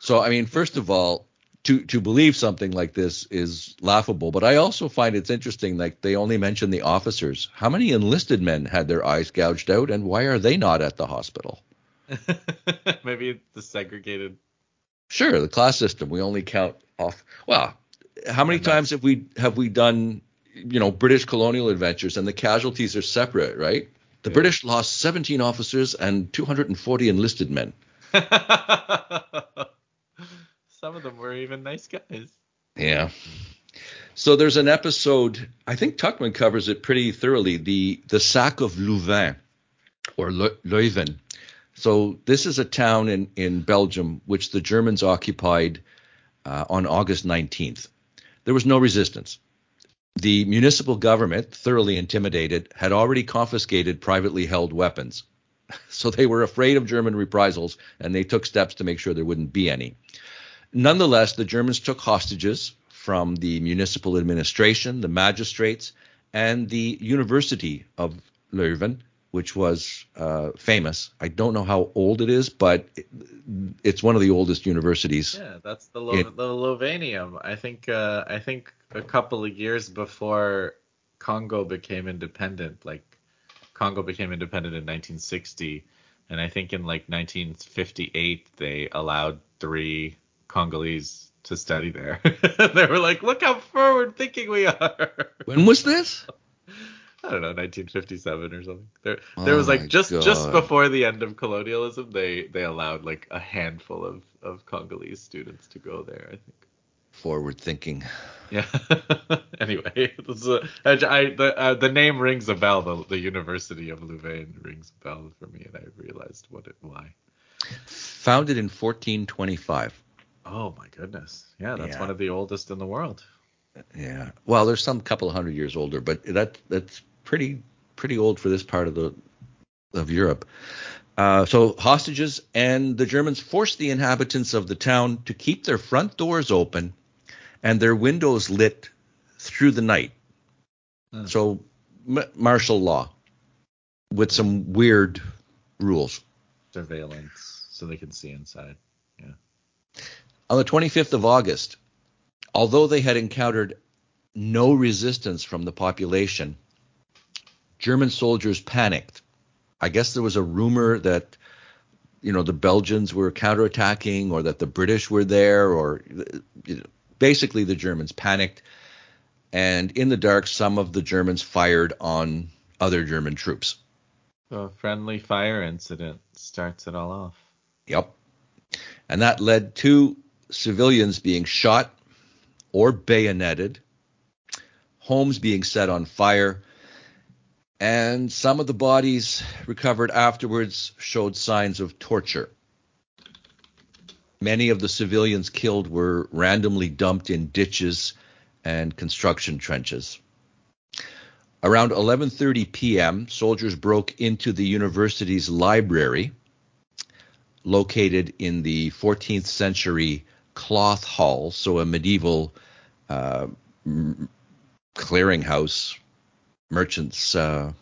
So I mean, first of all, to to believe something like this is laughable, but I also find it's interesting like they only mention the officers. How many enlisted men had their eyes gouged out and why are they not at the hospital? Maybe the segregated. Sure, the class system. We only count off. Well, how many times have we have we done, you know, British colonial adventures and the casualties are separate, right? The Yeah. British lost 17 officers and 240 enlisted men. Some of them were even nice guys. Yeah. So there's an episode. I think Tuchman covers it pretty thoroughly. The the sack of Louvain or Le- Leuven. So this is a town in in Belgium which the Germans occupied uh, on August 19th. There was no resistance. The municipal government, thoroughly intimidated, had already confiscated privately held weapons. So they were afraid of German reprisals and they took steps to make sure there wouldn't be any. Nonetheless, the Germans took hostages from the municipal administration, the magistrates, and the University of Leuven, which was uh, famous. I don't know how old it is, but it, it's one of the oldest universities. Yeah, that's the Lo- It- the Lovanium. I think uh, I think a couple of years before Congo became independent, like Congo became independent in 1960, and I think in like 1958 they allowed three Congolese to study there. they were like, "Look how forward thinking we are." When was this? I don't know, 1957 or something. There, there was Oh like my just just before the end of colonialism, they they allowed like a handful of of Congolese students to go there. I think. Forward thinking. Yeah. anyway, this is a, I, I- the uh, the name rings a bell. The the University of Louvain rings a bell for me, and I realized what it why. Founded in 1425. Oh my goodness. Yeah, that's Yeah. one of the oldest in the world. Yeah. Well, there's some couple hundred years older, but that that's pretty pretty old for this part of the of Europe. Uh, so hostages and the Germans forced the inhabitants of the town to keep their front doors open and their windows lit through the night. Hmm. So m- martial law with some weird rules. Surveillance, so they can see inside. Yeah. On the 25th of August, although they had encountered no resistance from the population, German soldiers panicked. I guess there was a rumor that you know the Belgians were counterattacking or that the British were there or you know, basically the Germans panicked. and in the dark, some of the Germans fired on other German troops. So a friendly fire incident starts it all off. Yep. And that led to civilians being shot or bayoneted, homes being set on fire, and some of the bodies recovered afterwards showed signs of torture. Many of the civilians killed were randomly dumped in ditches and construction trenches. Around 11:30 p.m., soldiers broke into the university's library located in the 14th century cloth hall, so a medieval uh, clearinghouse, merchants. Uh,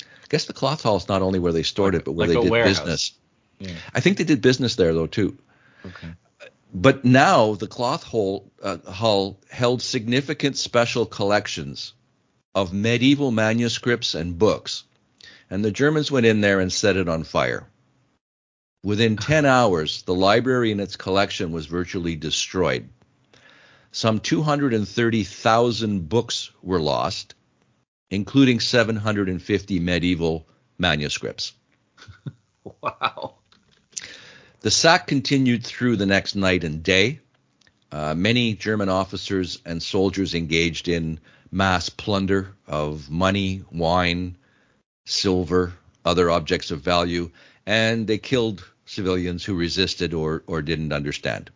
I guess the cloth hall is not only where they stored Like- it, but where like they did warehouse. business. Yeah. I think they did business there though too. Okay. But now the cloth hall, uh, hull held significant special collections of medieval manuscripts and books, and the Germans went in there and set it on fire. Within 10 hours, the library and its collection was virtually destroyed. Some 230,000 books were lost, including 750 medieval manuscripts. Wow. The sack continued through the next night and day. Uh, many German officers and soldiers engaged in mass plunder of money, wine, silver, other objects of value, and they killed civilians who resisted or, or didn't understand.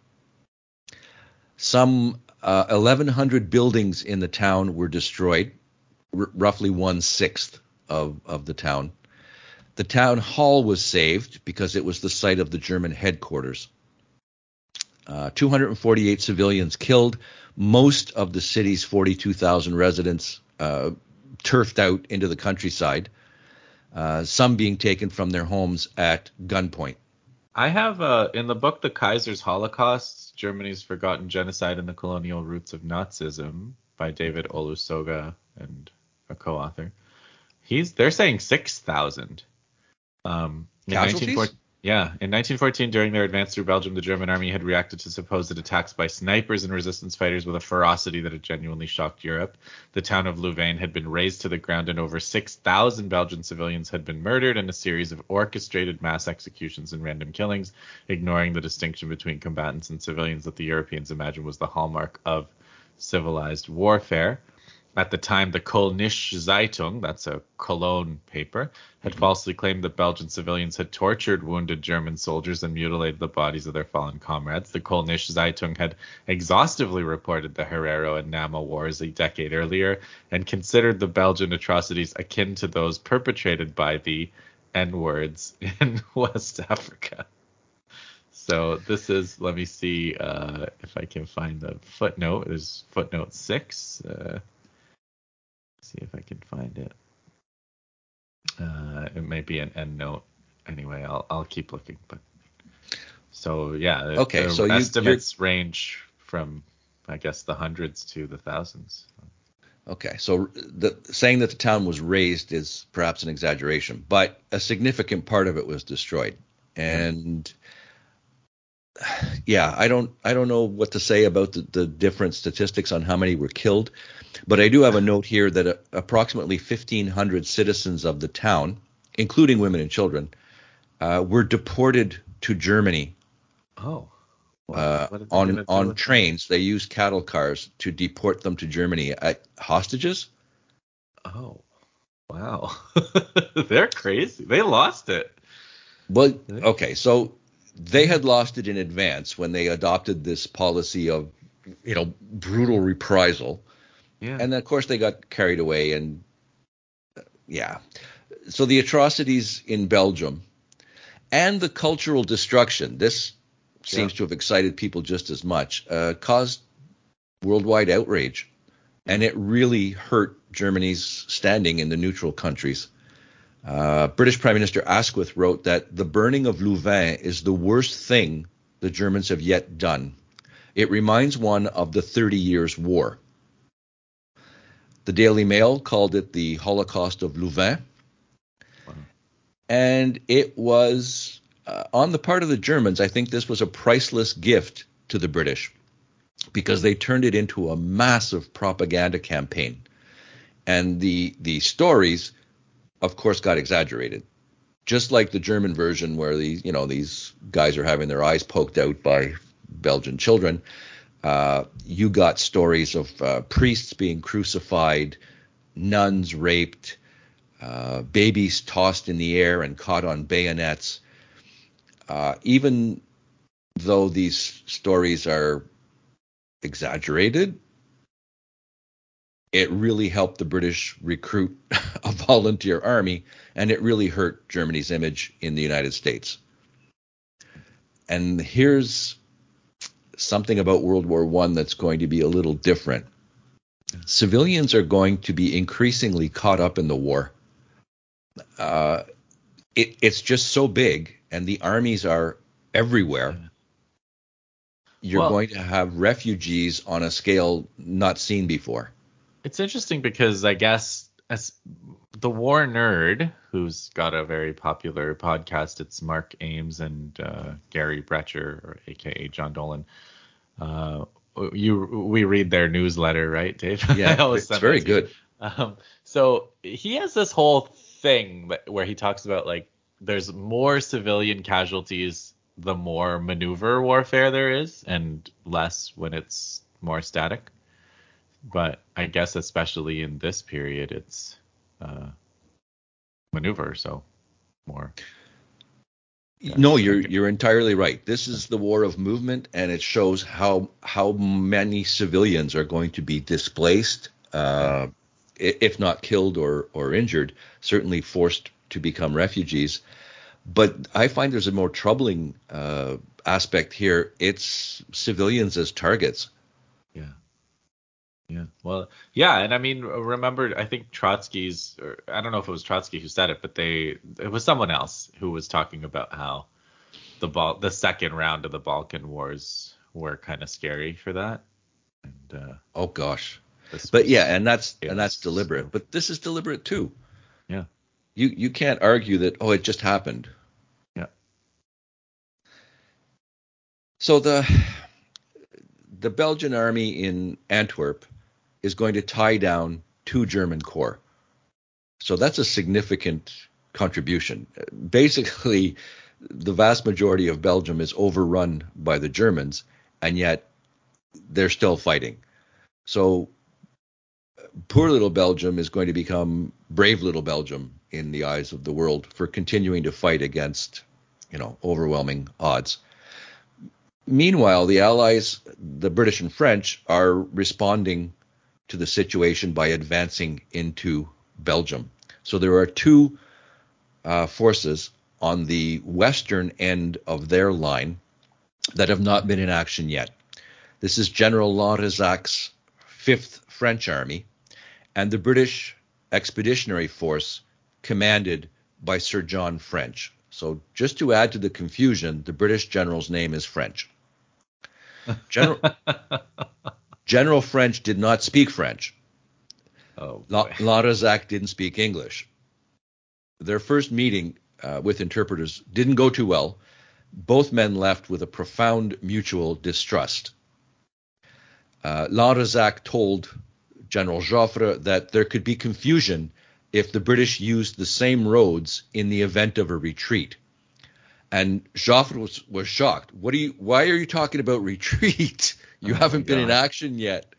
Some uh, 1,100 buildings in the town were destroyed, r- roughly one sixth of, of the town. The town hall was saved because it was the site of the German headquarters. Uh, 248 civilians killed. Most of the city's 42,000 residents uh, turfed out into the countryside, uh, some being taken from their homes at gunpoint. I have uh, in the book The Kaiser's Holocaust, Germany's Forgotten Genocide and the Colonial Roots of Nazism by David Olusoga and a co-author. He's they're saying 6,000. Um, Casualties? 1914 yeah, in 1914, during their advance through Belgium, the German army had reacted to supposed attacks by snipers and resistance fighters with a ferocity that had genuinely shocked Europe. The town of Louvain had been razed to the ground, and over 6,000 Belgian civilians had been murdered in a series of orchestrated mass executions and random killings, ignoring the distinction between combatants and civilians that the Europeans imagined was the hallmark of civilized warfare. At the time, the Kölnische Zeitung, that's a Cologne paper, had falsely claimed that Belgian civilians had tortured wounded German soldiers and mutilated the bodies of their fallen comrades. The Kölnische Zeitung had exhaustively reported the Herero and Nama wars a decade earlier and considered the Belgian atrocities akin to those perpetrated by the N-words in West Africa. So this is, let me see uh, if I can find the footnote. There's footnote six. Uh, see if I can find it. Uh, it may be an end note. Anyway, I'll I'll keep looking. But so yeah, Okay, the so you- estimates range from I guess the hundreds to the thousands. Okay, so the, saying that the town was razed is perhaps an exaggeration, but a significant part of it was destroyed. And yeah, I don't I don't know what to say about the, the different statistics on how many were killed, but I do have a note here that uh, approximately 1,500 citizens of the town, including women and children, uh, were deported to Germany Oh, uh, what did they on on that? trains. They used cattle cars to deport them to Germany at hostages. Oh, wow, they're crazy. They lost it. Well, okay, so they had lost it in advance when they adopted this policy of, you know, brutal reprisal, Yeah. and of course they got carried away, and uh, yeah, so the atrocities in Belgium and the cultural destruction. This seems Yeah. to have excited people just as much. Uh, caused worldwide outrage, and it really hurt Germany's standing in the neutral countries. Uh, British Prime Minister Asquith wrote that the burning of Louvain is the worst thing the Germans have yet done. It reminds one of the Thirty Years' War. The Daily Mail called it the Holocaust of Louvain. And it was, uh, on the part of the Germans, I think this was a priceless gift to the British. because they turned it into a massive propaganda campaign. And the the stories, of course, got exaggerated. Just like the German version where these, you know, these guys are having their eyes poked out by Belgian children. Uh, you got stories of uh, priests being crucified, nuns raped, uh, babies tossed in the air and caught on bayonets. Uh, even though these stories are exaggerated, it really helped the British recruit a volunteer army, and it really hurt Germany's image in the United States. And here's something about World War One that's going to be a little different. Civilians are going to be increasingly caught up in the war. Uh, it, it's just so big, and the armies are everywhere. You're well, going to have refugees on a scale not seen before. It's interesting because I guess as the war nerd, who's got a very popular podcast, it's Mark Ames and uh, Gary Brecher, or AKA John Dolan. Uh, you we read their newsletter, right, Dave? Yeah, it's very good. Um, so he has this whole thing where he talks about like there's more civilian casualties the more maneuver warfare there is, and less when it's more static. But I guess especially in this period, it's uh, maneuver, so more. Yeah. No, you're you're entirely right. This is the war of movement, and it shows how how many civilians are going to be displaced, uh, if not killed or or injured, certainly forced to become refugees. But I find there's a more troubling uh, aspect here. It's civilians as targets. Yeah. Yeah. Well, yeah, and I mean, remember, I think Trotsky's, or I don't know if it was Trotsky who said it, but they, it was someone else who was talking about how the ball, the second round of the Balkan Wars were kind of scary for that. And uh, oh gosh, but yeah, and that's and that's deliberate. But this is deliberate too. Yeah. You you can't argue that oh it just happened. Yeah. So the the Belgian army in Antwerp is going to tie down two German corps. So that's a significant contribution. Basically, the vast majority of Belgium is overrun by the Germans, and yet they're still fighting. So poor little Belgium is going to become brave little Belgium in the eyes of the world for continuing to fight against, you know, overwhelming odds. Meanwhile, the Allies, the British and French, are responding to the situation by advancing into Belgium. So there are two uh, forces on the western end of their line that have not been in action yet. This is General Lanrezac's 5th French Army and the British Expeditionary Force commanded by Sir John French. So just to add to the confusion, the British general's name is French. General General French did not speak French. Oh, La- didn't speak English. Their first meeting uh, with interpreters didn't go too well. Both men left with a profound mutual distrust. Uh, told General Joffre that there could be confusion if the British used the same roads in the event of a retreat. And Joffre was, was shocked. What are you? Why are you talking about retreat? You oh haven't been in action yet.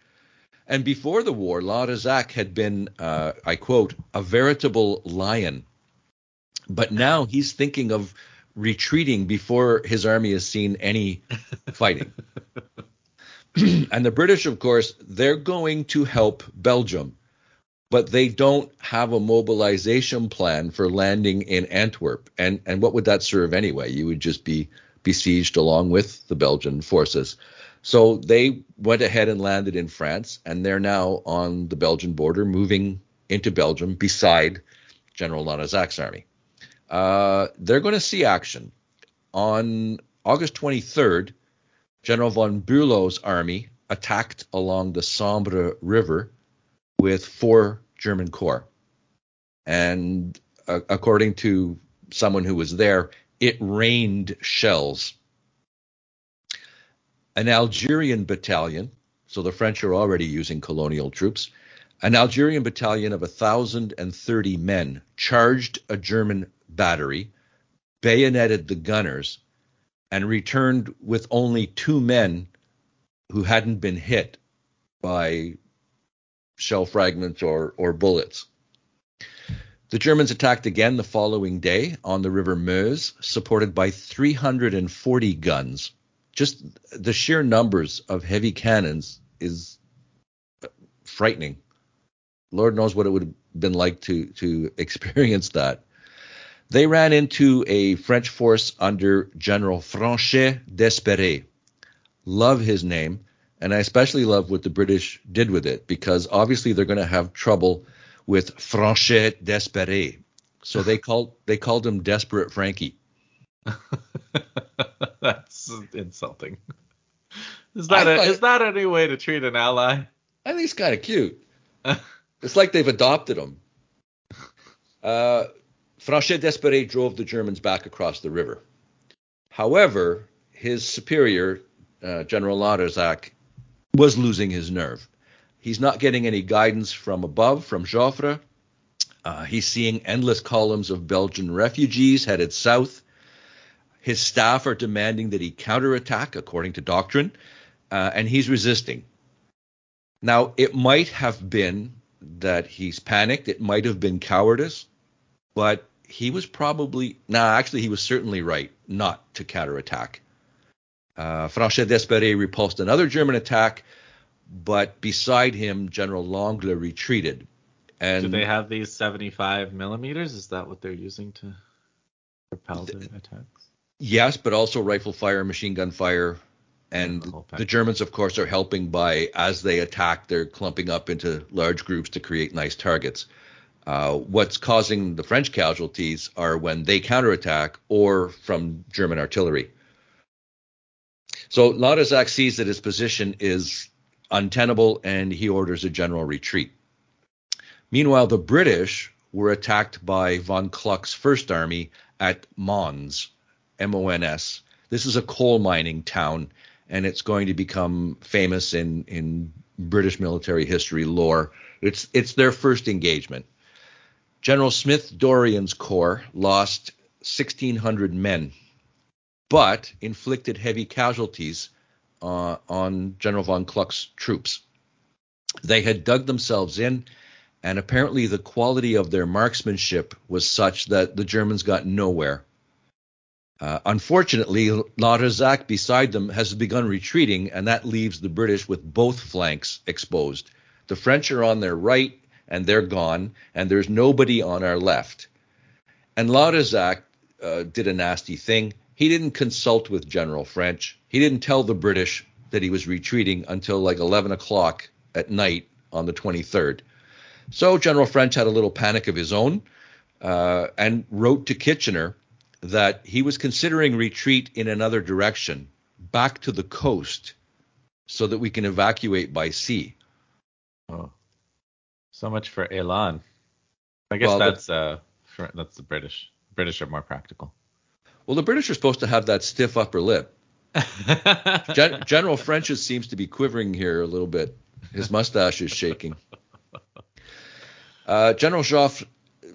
And before the war, Lanrezac had been, uh, I quote, a veritable lion. But now he's thinking of retreating before his army has seen any fighting. and the British, of course, they're going to help Belgium, but they don't have a mobilization plan for landing in Antwerp. And and what would that serve anyway? You would just be besieged along with the Belgian forces. So they went ahead and landed in France, and they're now on the Belgian border, moving into Belgium beside General Lanrezac's army. Uh, they're going to see action. On August 23rd, General von Bülow's army attacked along the Sambre River with four German corps. And uh, according to someone who was there, it rained shells an Algerian battalion so the French are already using colonial troops. An Algerian battalion of 1,030 men charged a German battery, bayoneted the gunners, and returned with only two men who hadn't been hit by shell fragments or, or bullets. The Germans attacked again the following day on the River Meuse, supported by 340 guns. Just the sheer numbers of heavy cannons is frightening. Lord knows what it would have been like to to experience that. They ran into a French force under General Franchet d'Espèrey. Love his name, and I especially love what the British did with it because obviously they're going to have trouble with Franchet d'Espèrey. So they called they called him Desperate Frankie. That's insulting. Is that a, is that any way to treat an ally? I think it's kind of cute. it's like they've adopted him. Uh, Franchet d'Espèrey drove the Germans back across the river. However, his superior, uh, General Lanrezac, was losing his nerve. He's not getting any guidance from above, from Joffre. Uh, he's seeing endless columns of Belgian refugees headed south. His staff are demanding that he counterattack according to doctrine, uh, and he's resisting. Now, it might have been that he's panicked. It might have been cowardice, but he was probably, nah, actually, he was certainly right not to counterattack. Uh, Franchet d'Espèrey repulsed another German attack, but beside him, General Langle retreated. And do they have these 75 millimeters? Is that what they're using to repel the attacks? Yes, but also rifle fire, machine gun fire, and the, the Germans, of course, are helping by as they attack, they're clumping up into large groups to create nice targets. Uh, what's causing the French casualties are when they counterattack or from German artillery. So Lanrezac sees that his position is untenable and he orders a general retreat. Meanwhile, the British were attacked by von Kluck's First Army at Mons, M O N S. This is a coal mining town, and it's going to become famous in, in British military history lore. It's, it's their first engagement. General Smith Dorrien's corps lost 1,600 men, but inflicted heavy casualties uh, on General von Kluck's troops. They had dug themselves in, and apparently the quality of their marksmanship was such that the Germans got nowhere. Uh, unfortunately, Lanrezac beside them has begun retreating, and that leaves the British with both flanks exposed. The French are on their right, and they're gone, and there's nobody on our left. And Lanrezac uh, did a nasty thing. He didn't consult with General French. He didn't tell the British that he was retreating until like 11 o'clock at night on the 23rd. So General French had a little panic of his own uh, and wrote to Kitchener that he was considering retreat in another direction, back to the coast, so that we can evacuate by sea. Oh, so much for élan. I guess well, that's the, uh, that's the British. British are more practical. Well, the British are supposed to have that stiff upper lip. Gen- General French seems to be quivering here a little bit. His mustache is shaking. Uh, General Joffre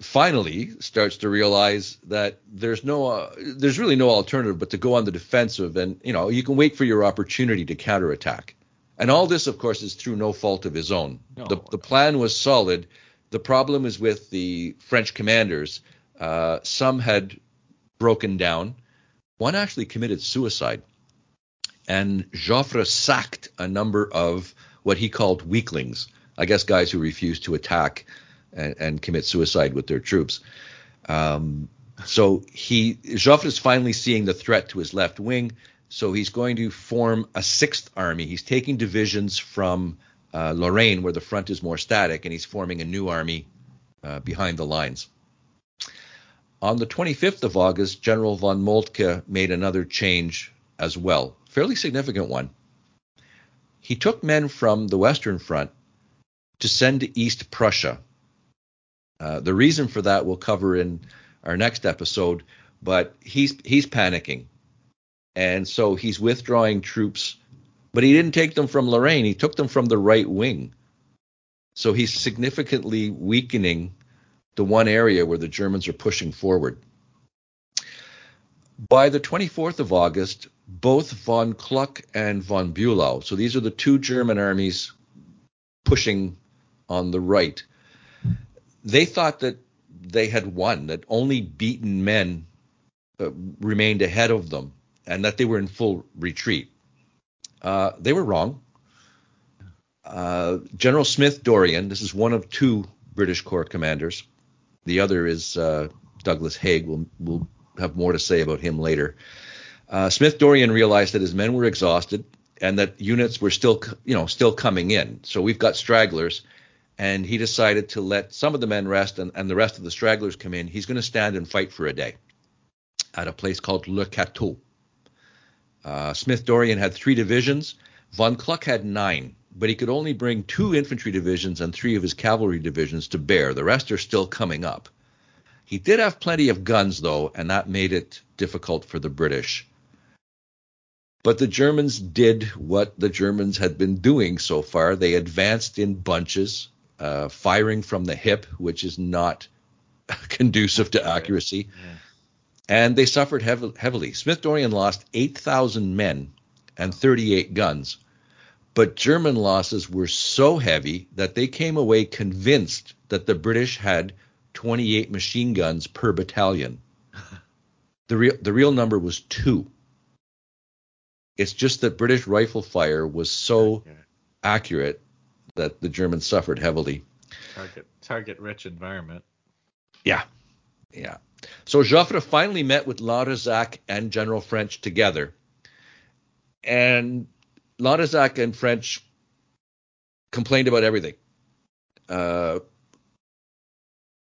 finally starts to realize that there's no uh, there's really no alternative but to go on the defensive and you know you can wait for your opportunity to counterattack. And all this of course is through no fault of his own. No, the, the plan was solid. The problem is with the french commanders. Uh, some had broken down. One actually committed suicide. And joffre sacked a number of what he called weaklings i guess guys who refused to attack and, and commit suicide with their troops. Um, so he Joffre is finally seeing the threat to his left wing. So he's going to form a sixth army. He's taking divisions from uh, Lorraine, where the front is more static, and he's forming a new army uh, behind the lines. On the 25th of August, General von Moltke made another change as well, fairly significant one. He took men from the Western Front to send to East Prussia, uh, the reason for that we'll cover in our next episode, but he's he's panicking, and so he's withdrawing troops But he didn't take them from Lorraine, he took them from the right wing. So he's significantly weakening the one area where the Germans are pushing forward. By the 24th of August, both von Kluck and von Bulow, so these are the two German armies pushing on the right, they thought that they had won, that only beaten men uh, remained ahead of them, and that they were in full retreat. Uh, they were wrong. Uh, General Smith Dorrien, this is one of two British Corps commanders. The other is uh, Douglas Haig. We'll, we'll have more to say about him later. Uh, Smith Dorrien realized that his men were exhausted and that units were still, you know, still coming in. So we've got stragglers, and he decided to let some of the men rest and, and the rest of the stragglers come in. He's going to stand and fight for a day at a place called Le Cateau. Uh, Smith Dorrien had three divisions. Von Kluck had nine, but he could only bring two infantry divisions and three of his cavalry divisions to bear. The rest are still coming up. He did have plenty of guns, though, and that made it difficult for the British. But the Germans did what the Germans had been doing so far. They advanced in bunches, uh, firing from the hip, which is not conducive to accuracy. Yeah. And they suffered hev- heavily. Smith Dorrien lost 8,000 men and 38 guns. But German losses were so heavy that they came away convinced that the British had 28 machine guns per battalion. The real the real number was two. It's just that British rifle fire was so accurate that the Germans suffered heavily. Target target rich environment. Yeah. Yeah. So Joffre finally met with Lanrezac and General French together. And Lanrezac and French complained about everything. Uh,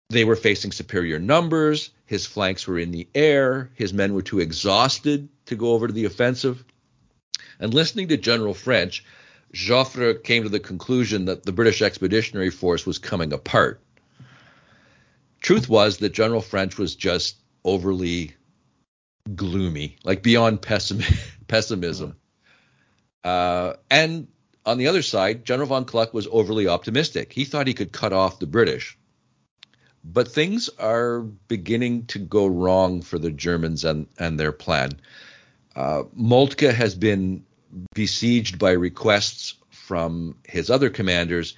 they were facing superior numbers. His flanks were in the air. His men were too exhausted to go over to the offensive. And listening to General French, Joffre came to the conclusion that the British Expeditionary Force was coming apart. Truth was that General French was just overly gloomy, like beyond pessim- pessimism. Uh, and on the other side, General von Kluck was overly optimistic. He thought he could cut off the British. But things are beginning to go wrong for the Germans and, and their plan. Uh, Moltke has been besieged by requests from his other commanders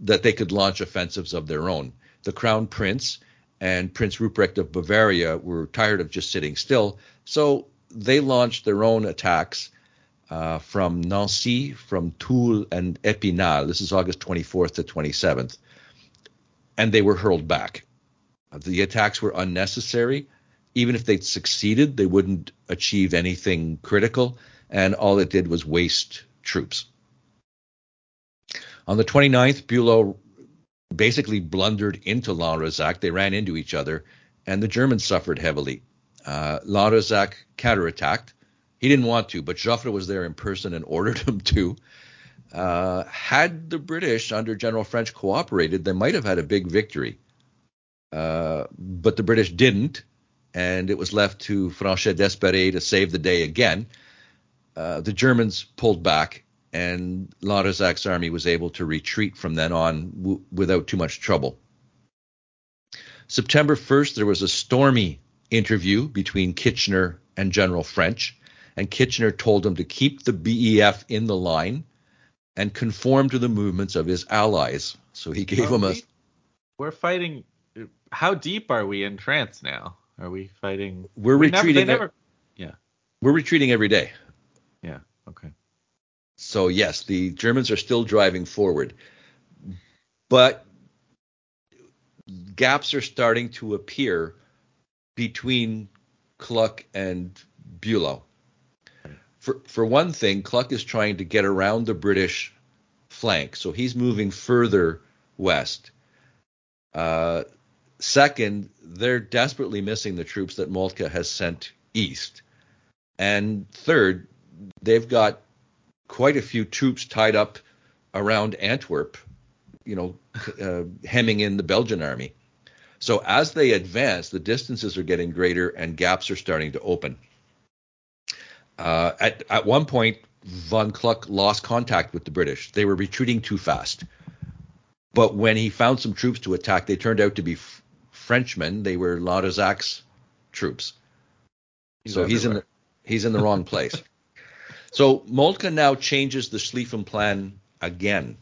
that they could launch offensives of their own. The Crown Prince and Prince Ruprecht of Bavaria were tired of just sitting still, so they launched their own attacks uh, from Nancy, from Toul, and Epinal. This is August 24th to 27th, and they were hurled back. The attacks were unnecessary even if they'd succeeded, they wouldn't achieve anything critical, and all it did was waste troops. On the 29th, Bulow basically blundered into Lanrezac. They ran into each other, and the Germans suffered heavily. Uh, Lanrezac counterattacked. He didn't want to, but Joffre was there in person and ordered him to. Uh, had the British under General French cooperated, they might have had a big victory. Uh, but the British didn't, and it was left to Franchet d'Espèrey to save the day again. Uh, the Germans pulled back, and Lanrezac's army was able to retreat from then on w- without too much trouble. September 1st, there was a stormy interview between Kitchener and General French, and Kitchener told him to keep the BEF in the line and conform to the movements of his allies. So he gave him a. We're fighting. How deep are we in France now? Are we fighting? We're we retreating. Never, never, yeah. We're retreating every day. Okay. So yes, the Germans are still driving forward, but gaps are starting to appear between Kluck and Bulow. For for one thing, Kluck is trying to get around the British flank, so he's moving further west. Uh, Second, they're desperately missing the troops that Moltke has sent east. And third, they've got quite a few troops tied up around Antwerp, you know, uh, hemming in the Belgian army. So as they advance, the distances are getting greater and gaps are starting to open. Uh, at at one point, von Kluck lost contact with the British. They were retreating too fast. But when he found some troops to attack, they turned out to be f- Frenchmen. They were Lanrezac's troops. He's so everywhere. he's in the, he's in the wrong place. So Moltke now changes the Schlieffen plan again.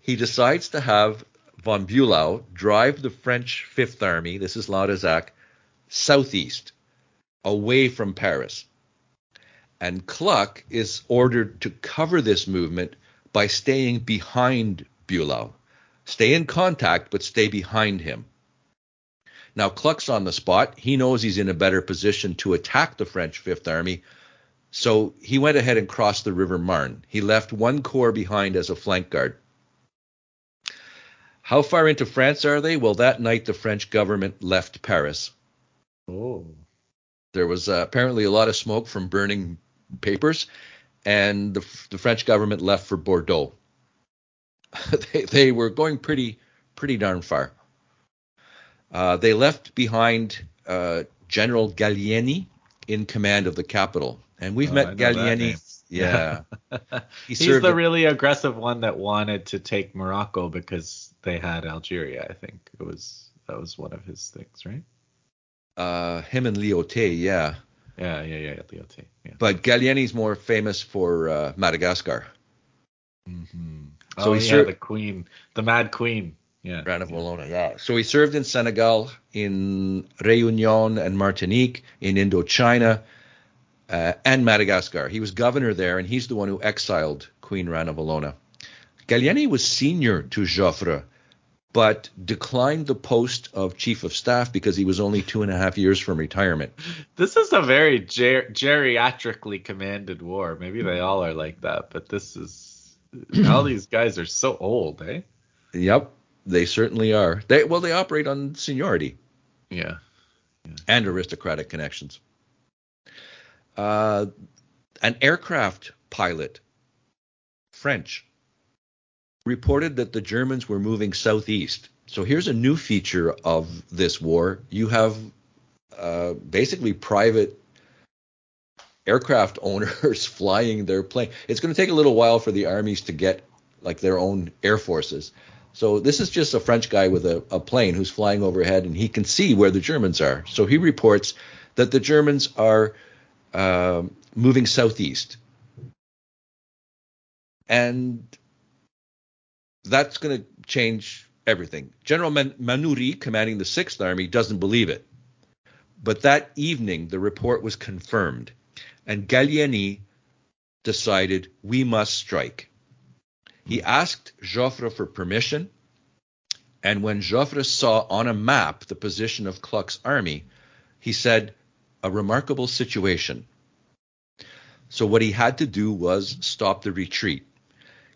He decides to have von Bulow drive the French Fifth Army, this is Lanrezac, southeast, away from Paris. And Kluck is ordered to cover this movement by staying behind Bulow. Stay in contact, but stay behind him. Now, Kluck's on the spot. He knows he's in a better position to attack the French Fifth Army. So he went ahead and crossed the River Marne. He left one corps behind as a flank guard. How far into France are they? Well, that night the French government left Paris. Oh. There was uh, apparently a lot of smoke from burning papers, and the, the French government left for Bordeaux. they, they, were going pretty pretty darn far. Uh, they left behind uh, General Gallieni in command of the capital, and we've oh, met Gallieni yeah. he He's the really aggressive one that wanted to take Morocco because they had Algeria, I think. It was that was one of his things, right? Uh him and Lyautey, yeah. Yeah, yeah, yeah, Lyautey. Yeah. But Gallieni's more famous for uh, Madagascar. Mm-hmm. So oh, he yeah, served, the queen, the mad queen. Yeah. Ranavalona, yeah. So he served in Senegal, in Réunion and Martinique, in Indochina, uh, and Madagascar. He was governor there, and he's the one who exiled Queen Ranavalona. Gallieni was senior to Joffre, but declined the post of chief of staff because he was only two and a half years from retirement. This is a very ger- geriatrically commanded war. Maybe they all are like that, but this is all these guys are so old, eh? Yep, they certainly are. They well, they operate on seniority. Yeah. yeah. And aristocratic connections. Uh, an aircraft pilot, French, reported that the Germans were moving southeast. So here's a new feature of this war. You have uh, basically private aircraft owners flying their plane. It's going to take a little while for the armies to get like their own air forces. So this is just a French guy with a, a plane who's flying overhead and he can see where the Germans are. So he reports that the Germans are uh, moving southeast. And that's going to change everything. General Man- Maunoury, commanding the Sixth Army, doesn't believe it. But that evening, the report was confirmed, and Gallieni decided we must strike. He asked Joffre for permission, and when Joffre saw on a map the position of Kluck's army, he said, a remarkable situation. So what he had to do was stop the retreat.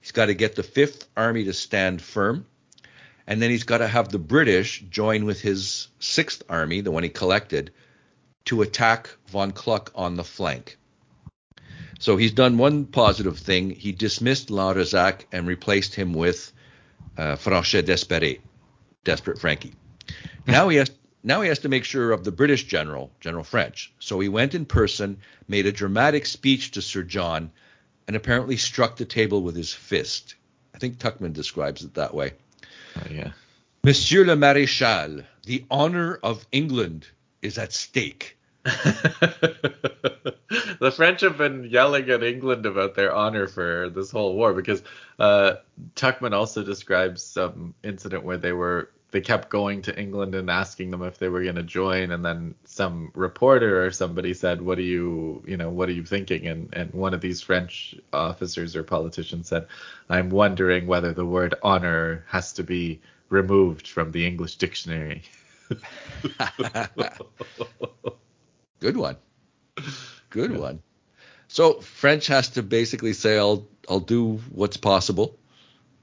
He's got to get the Fifth Army to stand firm, and then he's got to have the British join with his Sixth Army, the one he collected, to attack von Kluck on the flank. So he's done one positive thing. He dismissed Lanrezac and replaced him with uh, Franchet d'Espèrey, Desperate Frankie. Now he has now he has to make sure of the British general, General French. So he went in person, made a dramatic speech to Sir John, and apparently struck the table with his fist. I think Tuchman describes it that way. Oh, yeah. Monsieur le Maréchal, the honor of England is at stake. the French have been yelling at England about their honor for this whole war because uh, Tuchman also describes some incident where they were they kept going to England and asking them if they were going to join, and then some reporter or somebody said, "What are you, you know, what are you thinking?" And and one of these French officers or politicians said, "I'm wondering whether the word honor has to be removed from the English dictionary." Good one. Good yeah. one. So French has to basically say, "I'll I'll do what's possible,"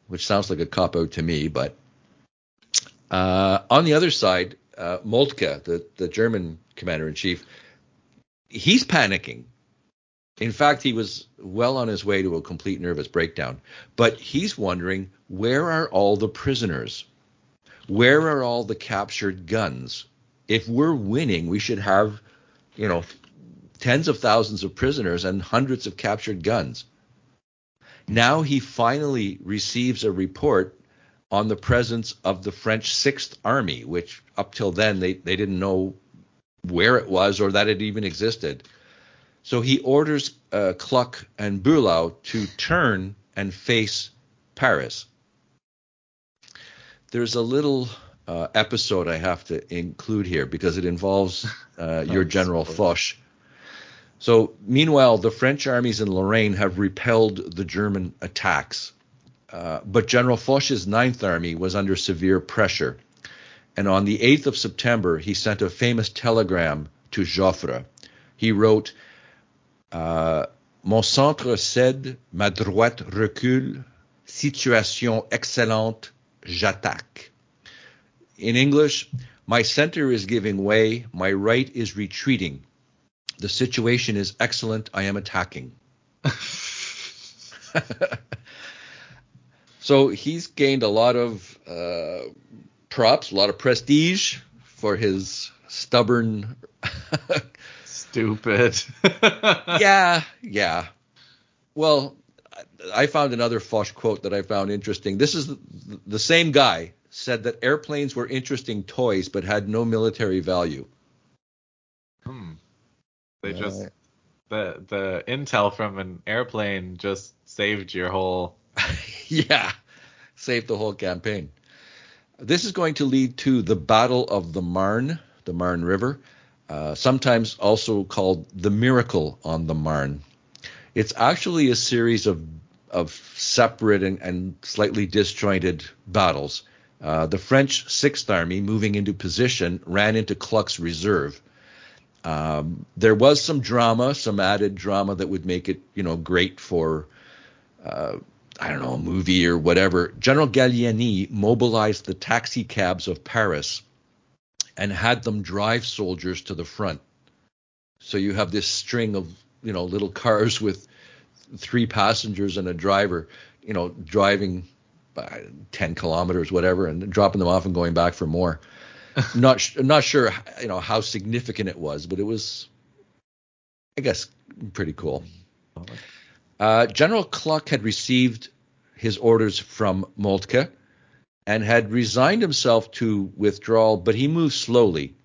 which sounds like a cop out to me, but uh, on the other side, uh, Moltke, the, the German commander in chief, he's panicking. In fact, he was well on his way to a complete nervous breakdown. But he's wondering where are all the prisoners? Where are all the captured guns? If we're winning, we should have, you know, tens of thousands of prisoners, and hundreds of captured guns. Now he finally receives a report on the presence of the French Sixth Army, which up till then they, they didn't know where it was or that it even existed. So he orders uh, Kluck and Bulow to turn and face Paris. There's a little uh, episode I have to include here because it involves uh, your General Foch. So, meanwhile, the French armies in Lorraine have repelled the German attacks. Uh, but General Foch's Ninth Army was under severe pressure. And on the 8th of September, he sent a famous telegram to Joffre. He wrote, uh, Mon centre cède, ma droite recule, situation excellente, j'attaque. In English, my center is giving way, my right is retreating. The situation is excellent, I am attacking. so he's gained a lot of uh, props, a lot of prestige for his stubborn. Stupid. yeah, yeah. Well, I found another Foch quote that I found interesting. This is the, the same guy said that airplanes were interesting toys but had no military value. Hmm. They just the the intel from an airplane just saved your whole yeah, saved the whole campaign. This is going to lead to the Battle of the Marne, the Marne River, uh, sometimes also called the Miracle on the Marne. It's actually a series of of separate and, and slightly disjointed battles uh, the French Sixth Army, moving into position, ran into Kluck's reserve. Um, there was some drama, some added drama that would make it, you know, great for, uh, I don't know, a movie or whatever. General Gallieni mobilized the taxi cabs of Paris and had them drive soldiers to the front. So you have this string of, you know, little cars with three passengers and a driver, you know, driving 10 kilometers, whatever, and dropping them off and going back for more. not not sure you know how significant it was, but it was, I guess, pretty cool. Uh, General Kluck had received his orders from Moltke and had resigned himself to withdrawal, but he moved slowly.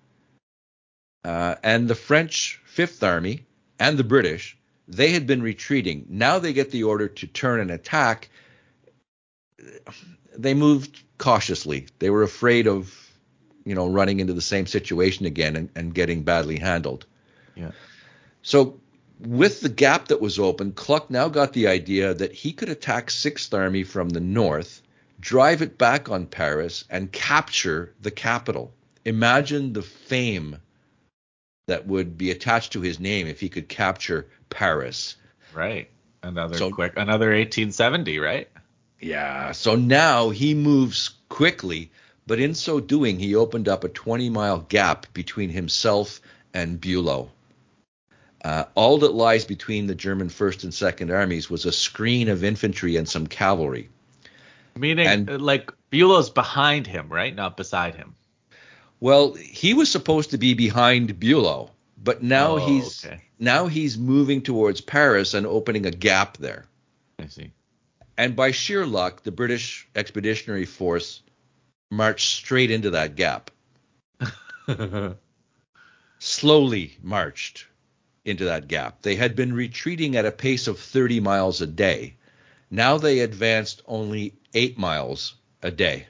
Uh, and the French Fifth Army and the British, they had been retreating. Now they get the order to turn and attack, they moved cautiously. They were afraid of, you know, running into the same situation again and, and getting badly handled. Yeah. So with the gap that was open, Kluck now got the idea that he could attack Sixth Army from the north, drive it back on Paris, and capture the capital. Imagine the fame that would be attached to his name if he could capture Paris. Right. Another so, quick, another 1870, right? Yeah. So now he moves quickly, but in so doing, he opened up a 20 mile gap between himself and Bulow. Uh, all that lies between the German first and second armies was a screen of infantry and some cavalry. Meaning, and, like Bulow's behind him, right? Not beside him. Well, he was supposed to be behind Bulow, but now oh, he's okay. now he's moving towards Paris and opening a gap there. I see. And by sheer luck, the British Expeditionary Force marched straight into that gap. Slowly marched into that gap. They had been retreating at a pace of 30 miles a day. Now they advanced only 8 miles a day.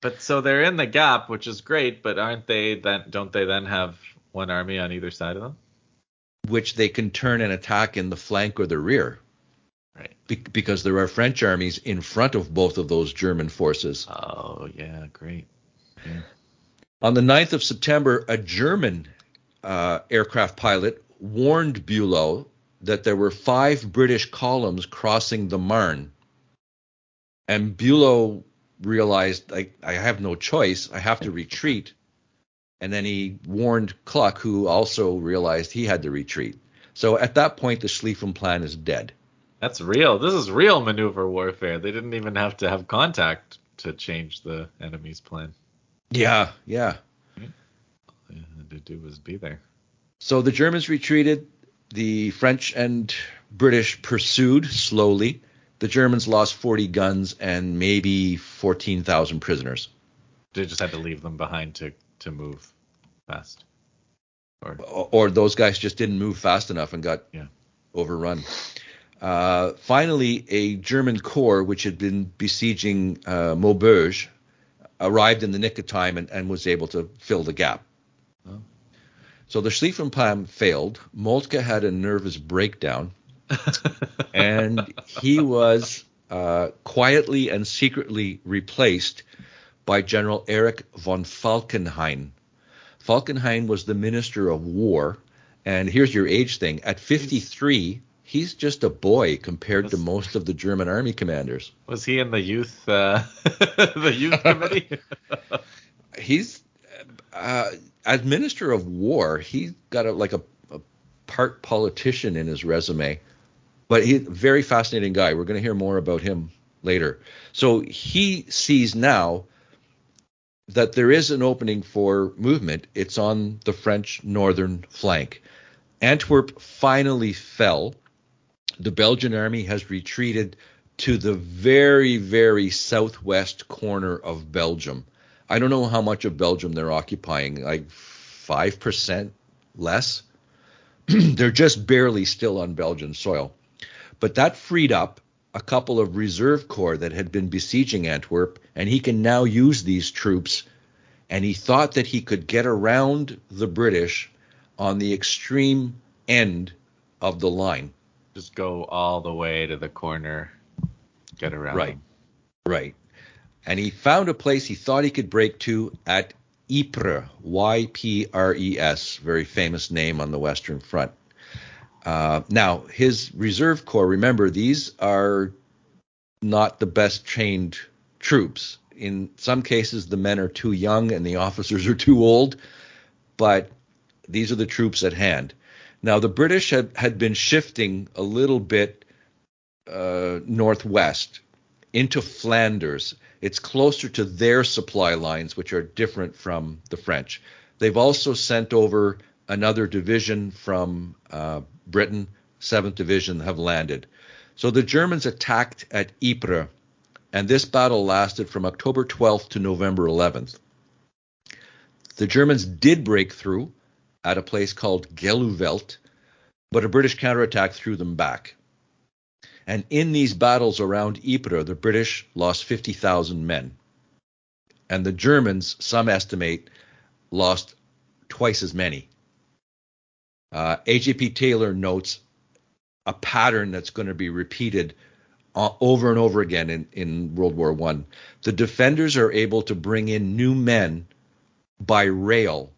But so they're in the gap, which is great, but aren't they then don't they then have one army on either side of them? Which they can turn and attack in the flank or the rear. Right. Be- because there are French armies in front of both of those German forces. Oh, yeah, great. Yeah. On the 9th of September, a German uh, aircraft pilot warned Bulow that there were five British columns crossing the Marne. And Bulow realized, I, I have no choice. I have to retreat. And then he warned Kluck, who also realized he had to retreat. So at that point, the Schlieffen Plan is dead. That's real. This is real maneuver warfare. They didn't even have to have contact to change the enemy's plan. Yeah, yeah. All they had to do was be there. So the Germans retreated. The French and British pursued slowly. The Germans lost 40 guns and maybe 14,000 prisoners. They just had to leave them behind to to move fast. Or, or those guys just didn't move fast enough and got yeah. overrun. Uh, finally, a German corps, which had been besieging uh, Maubeuge, arrived in the nick of time and, and was able to fill the gap. So the Schlieffenplan failed. Moltke had a nervous breakdown, and he was uh, quietly and secretly replaced by General Erich von Falkenhayn. Falkenhayn was the Minister of War, and here's your age thing. At 53, he's just a boy compared was, to most of the German army commanders. Was he in the youth uh, the youth committee? he's uh, as Minister of War, he's got a, like a, a part politician in his resume, but he's a very fascinating guy. We're going to hear more about him later. So he sees now that there is an opening for movement. It's on the French northern flank. Antwerp finally fell. The Belgian army has retreated to the very, very southwest corner of Belgium. I don't know how much of Belgium they're occupying, like 5% less. they're just barely still on Belgian soil. But that freed up a couple of reserve corps that had been besieging Antwerp, and he can now use these troops. And he thought that he could get around the British on the extreme end of the line. Just go all the way to the corner, get around. Right, them. right. And he found a place he thought he could break to at Ypres, Y P R E S, very famous name on the Western Front. Uh, now, his reserve corps, remember, these are not the best trained troops. In some cases, the men are too young and the officers are too old, but these are the troops at hand. Now, the British had, had been shifting a little bit uh, northwest into Flanders. It's closer to their supply lines, which are different from the French. They've also sent over another division from uh, Britain, 7th Division, have landed. So the Germans attacked at Ypres, and this battle lasted from October 12th to November 11th. The Germans did break through at a place called Gheluvelt, but a British counterattack threw them back. And in these battles around Ypres, the British lost 50,000 men. And the Germans, some estimate, lost twice as many. Uh, AJP Taylor notes a pattern that's going to be repeated uh, over and over again in, in World War One. The defenders are able to bring in new men by rail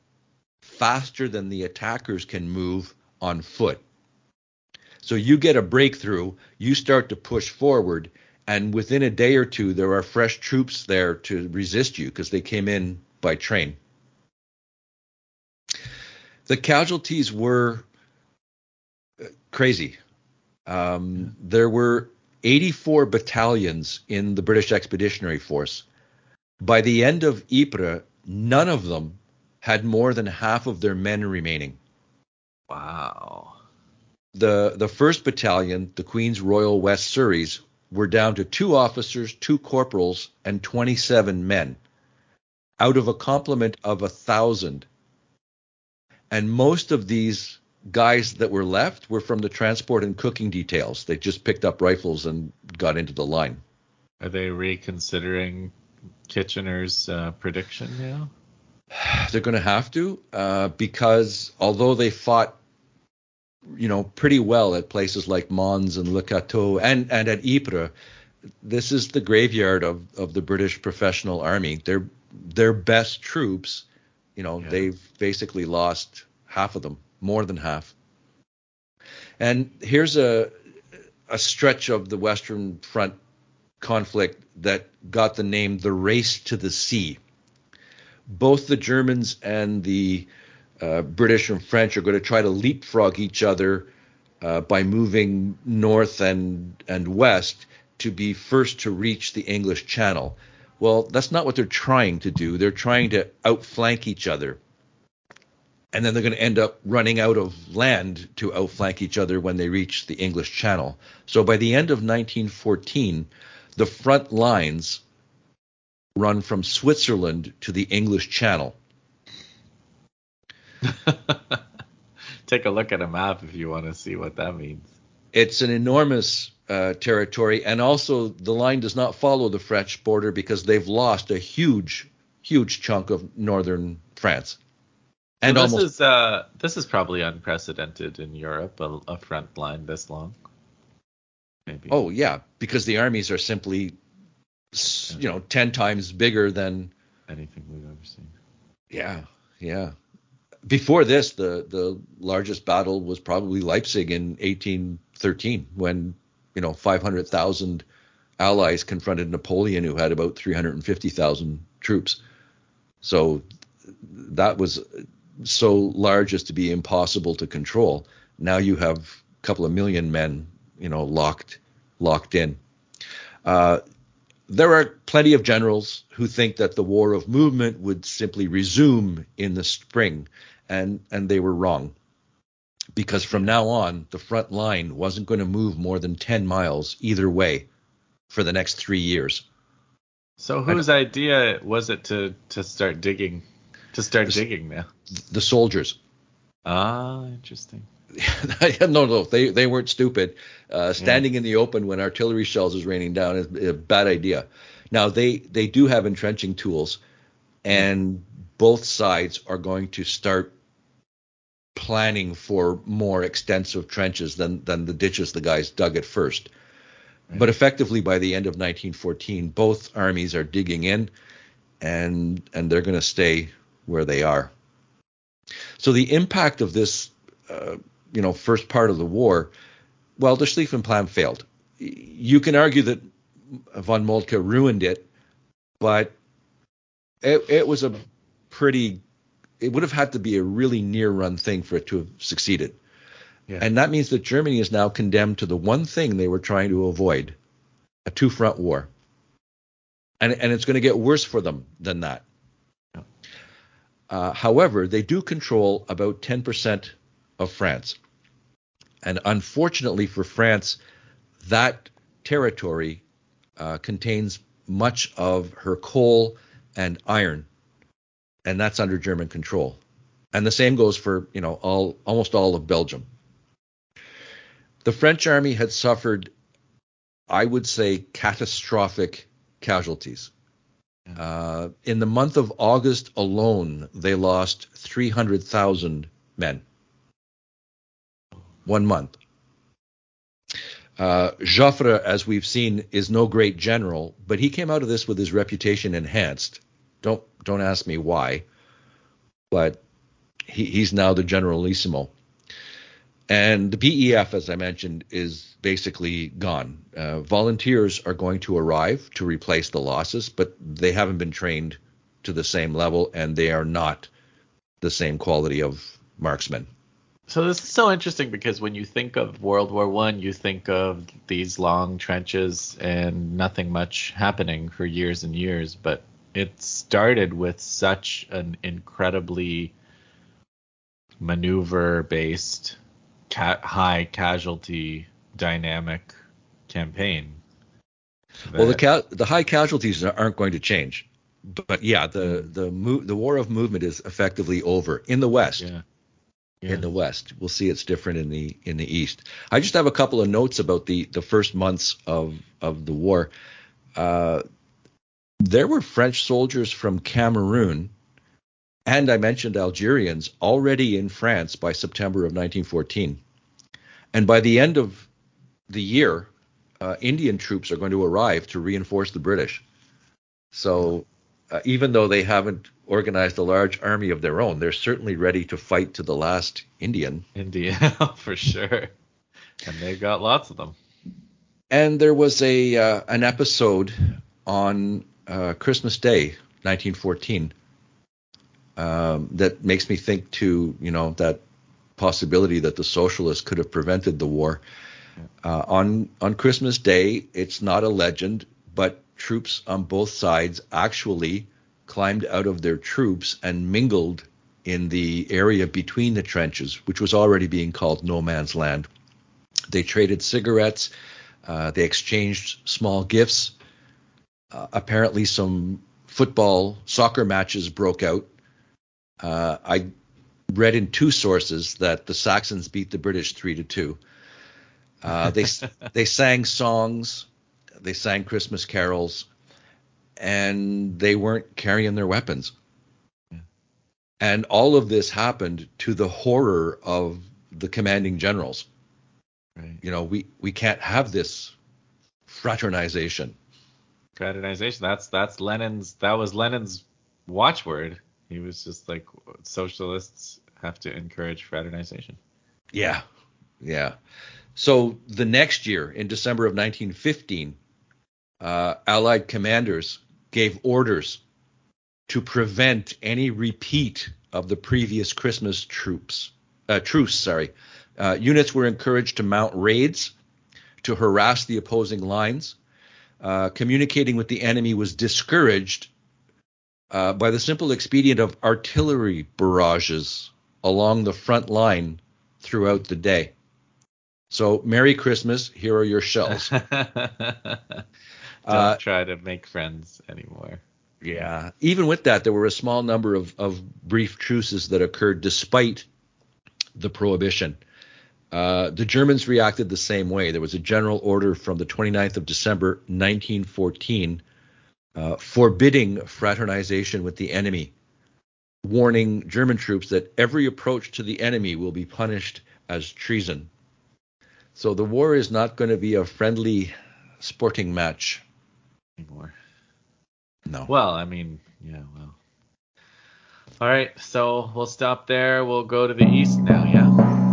faster than the attackers can move on foot. So you get a breakthrough, you start to push forward, and within a day or two, there are fresh troops there to resist you because they came in by train the casualties were uh, crazy. Um, there were 84 battalions in the British Expeditionary Force. By the end of Ypres, none of them had more than half of their men remaining. Wow. The the first battalion, the Queen's Royal West Surreys, were down to two officers, two corporals, and 27 men, out of a complement of a thousand and most of these guys that were left were from the transport and cooking details. They just picked up rifles and got into the line. Are they reconsidering Kitchener's uh, prediction now? They're going to have to uh, because although they fought, you know, pretty well at places like Mons and Le Cateau and, and at Ypres, this is the graveyard of, of the British professional army. Their their best troops you know, yeah. they've basically lost half of them, more than half. And here's a a stretch of the Western Front conflict that got the name the Race to the Sea. Both the Germans and the uh, British and French are going to try to leapfrog each other uh, by moving north and and west to be first to reach the English Channel. Well, that's not what they're trying to do. They're trying to outflank each other. and then they're going to end up running out of land to outflank each other when they reach the English Channel. So by the end of 1914, the front lines run from Switzerland to the English Channel. Take a look at a map if you want to see what that means. It's an enormous uh, territory, and also the line does not follow the French border because they've lost a huge, huge chunk of northern France. And this almost, is uh, this is probably unprecedented in Europe, a, a, front line this long. Maybe. Oh yeah, because the armies are simply, you know, ten times bigger than anything we've ever seen. Yeah, yeah. Before this, the the largest battle was probably Leipzig in 1813, when you know 500,000 allies confronted Napoleon, who had about 350,000 troops. So that was so large as to be impossible to control. Now you have a couple of million men, you know, locked locked in. Uh, there are plenty of generals who think that the war of movement would simply resume in the spring, and and they were wrong. Because from now on, the front line wasn't going to move more than 10 miles either way for the next three years. So whose and, idea was it to to start digging to start the, digging now. The soldiers. Ah, interesting. no, no, they they weren't stupid. Uh, standing yeah. in the open when artillery shells is raining down is a bad idea. Now they they do have entrenching tools, and both sides are going to start planning for more extensive trenches than than the ditches the guys dug at first. Right. But effectively, by the end of 1914, both armies are digging in, and and they're going to stay where they are. So the impact of this, uh, you know, first part of the war, well, the Schlieffen Plan failed. You can argue that von Moltke ruined it, but it, it was a pretty. It would have had to be a really near-run thing for it to have succeeded. Yeah. And that means that Germany is now condemned to the one thing they were trying to avoid a two front war. And, and it's going to get worse for them than that. Uh, however, they do control about 10% of France. And unfortunately for France, that territory uh, contains much of her coal and iron, and that's under German control. And the same goes for you know all almost all of Belgium. The French army had suffered, I would say, catastrophic casualties. Uh, in the month of August alone, they lost 300,000 men. One month. Uh, Joffre, as we've seen, is no great general, but he came out of this with his reputation enhanced. Don't don't ask me why, but he, he's now the generalissimo. And the BEF, as I mentioned, is basically gone. Uh, volunteers are going to arrive to replace the losses, but they haven't been trained to the same level, and they are not the same quality of marksmen. So this is so interesting because when you think of World War One, you think of these long trenches and nothing much happening for years and years, but it started with such an incredibly maneuver based ca- high casualty dynamic campaign. Well, the ca- the high casualties aren't going to change, but yeah, the the mo- the war of movement is effectively over in the West. Yeah. Yeah. In the West, we'll see it's different in the in the East. I just have a couple of notes about the the first months of of the war. Uh, there were French soldiers from Cameroon, and I mentioned Algerians already in France by September of 1914. And by the end of the year, uh, Indian troops are going to arrive to reinforce the British. So uh, even though they haven't organized a large army of their own, they're certainly ready to fight to the last Indian. India, for sure. And they've got lots of them. And there was a uh, an episode on uh, Christmas Day, 1914, um, that makes me think to you know that possibility that the socialists could have prevented the war. Uh, on on Christmas Day, it's not a legend, but troops on both sides actually climbed out of their troops and mingled in the area between the trenches, which was already being called no man's land. They traded cigarettes. Uh, they exchanged small gifts. Uh, apparently, some football, soccer matches broke out. Uh, I read in two sources that the Saxons beat the British three to two. Uh, they they sang songs, they sang Christmas carols, and they weren't carrying their weapons. And all of this happened to the horror of the commanding generals. Right. You know, we, we can't have this fraternization. Fraternization. That's that's Lenin's. That was Lenin's watchword. He was just like socialists have to encourage fraternization. Yeah, yeah. So the next year, in December of 1915, uh, Allied commanders gave orders to prevent any repeat of the previous Christmas troops uh, truce. Sorry, uh, units were encouraged to mount raids to harass the opposing lines. Uh, communicating with the enemy was discouraged uh, by the simple expedient of artillery barrages along the front line throughout the day. So, Merry Christmas. Here are your shells. Don't uh, try to make friends anymore. Yeah. Even with that, there were a small number of, of brief truces that occurred despite the prohibition. Uh, the Germans reacted the same way. There was a general order from the 29th of December 1914 uh, forbidding fraternization with the enemy, warning German troops that every approach to the enemy will be punished as treason. So the war is not going to be a friendly sporting match anymore. No. Well, I mean, yeah, well. All right, so we'll stop there. We'll go to the east now, yeah?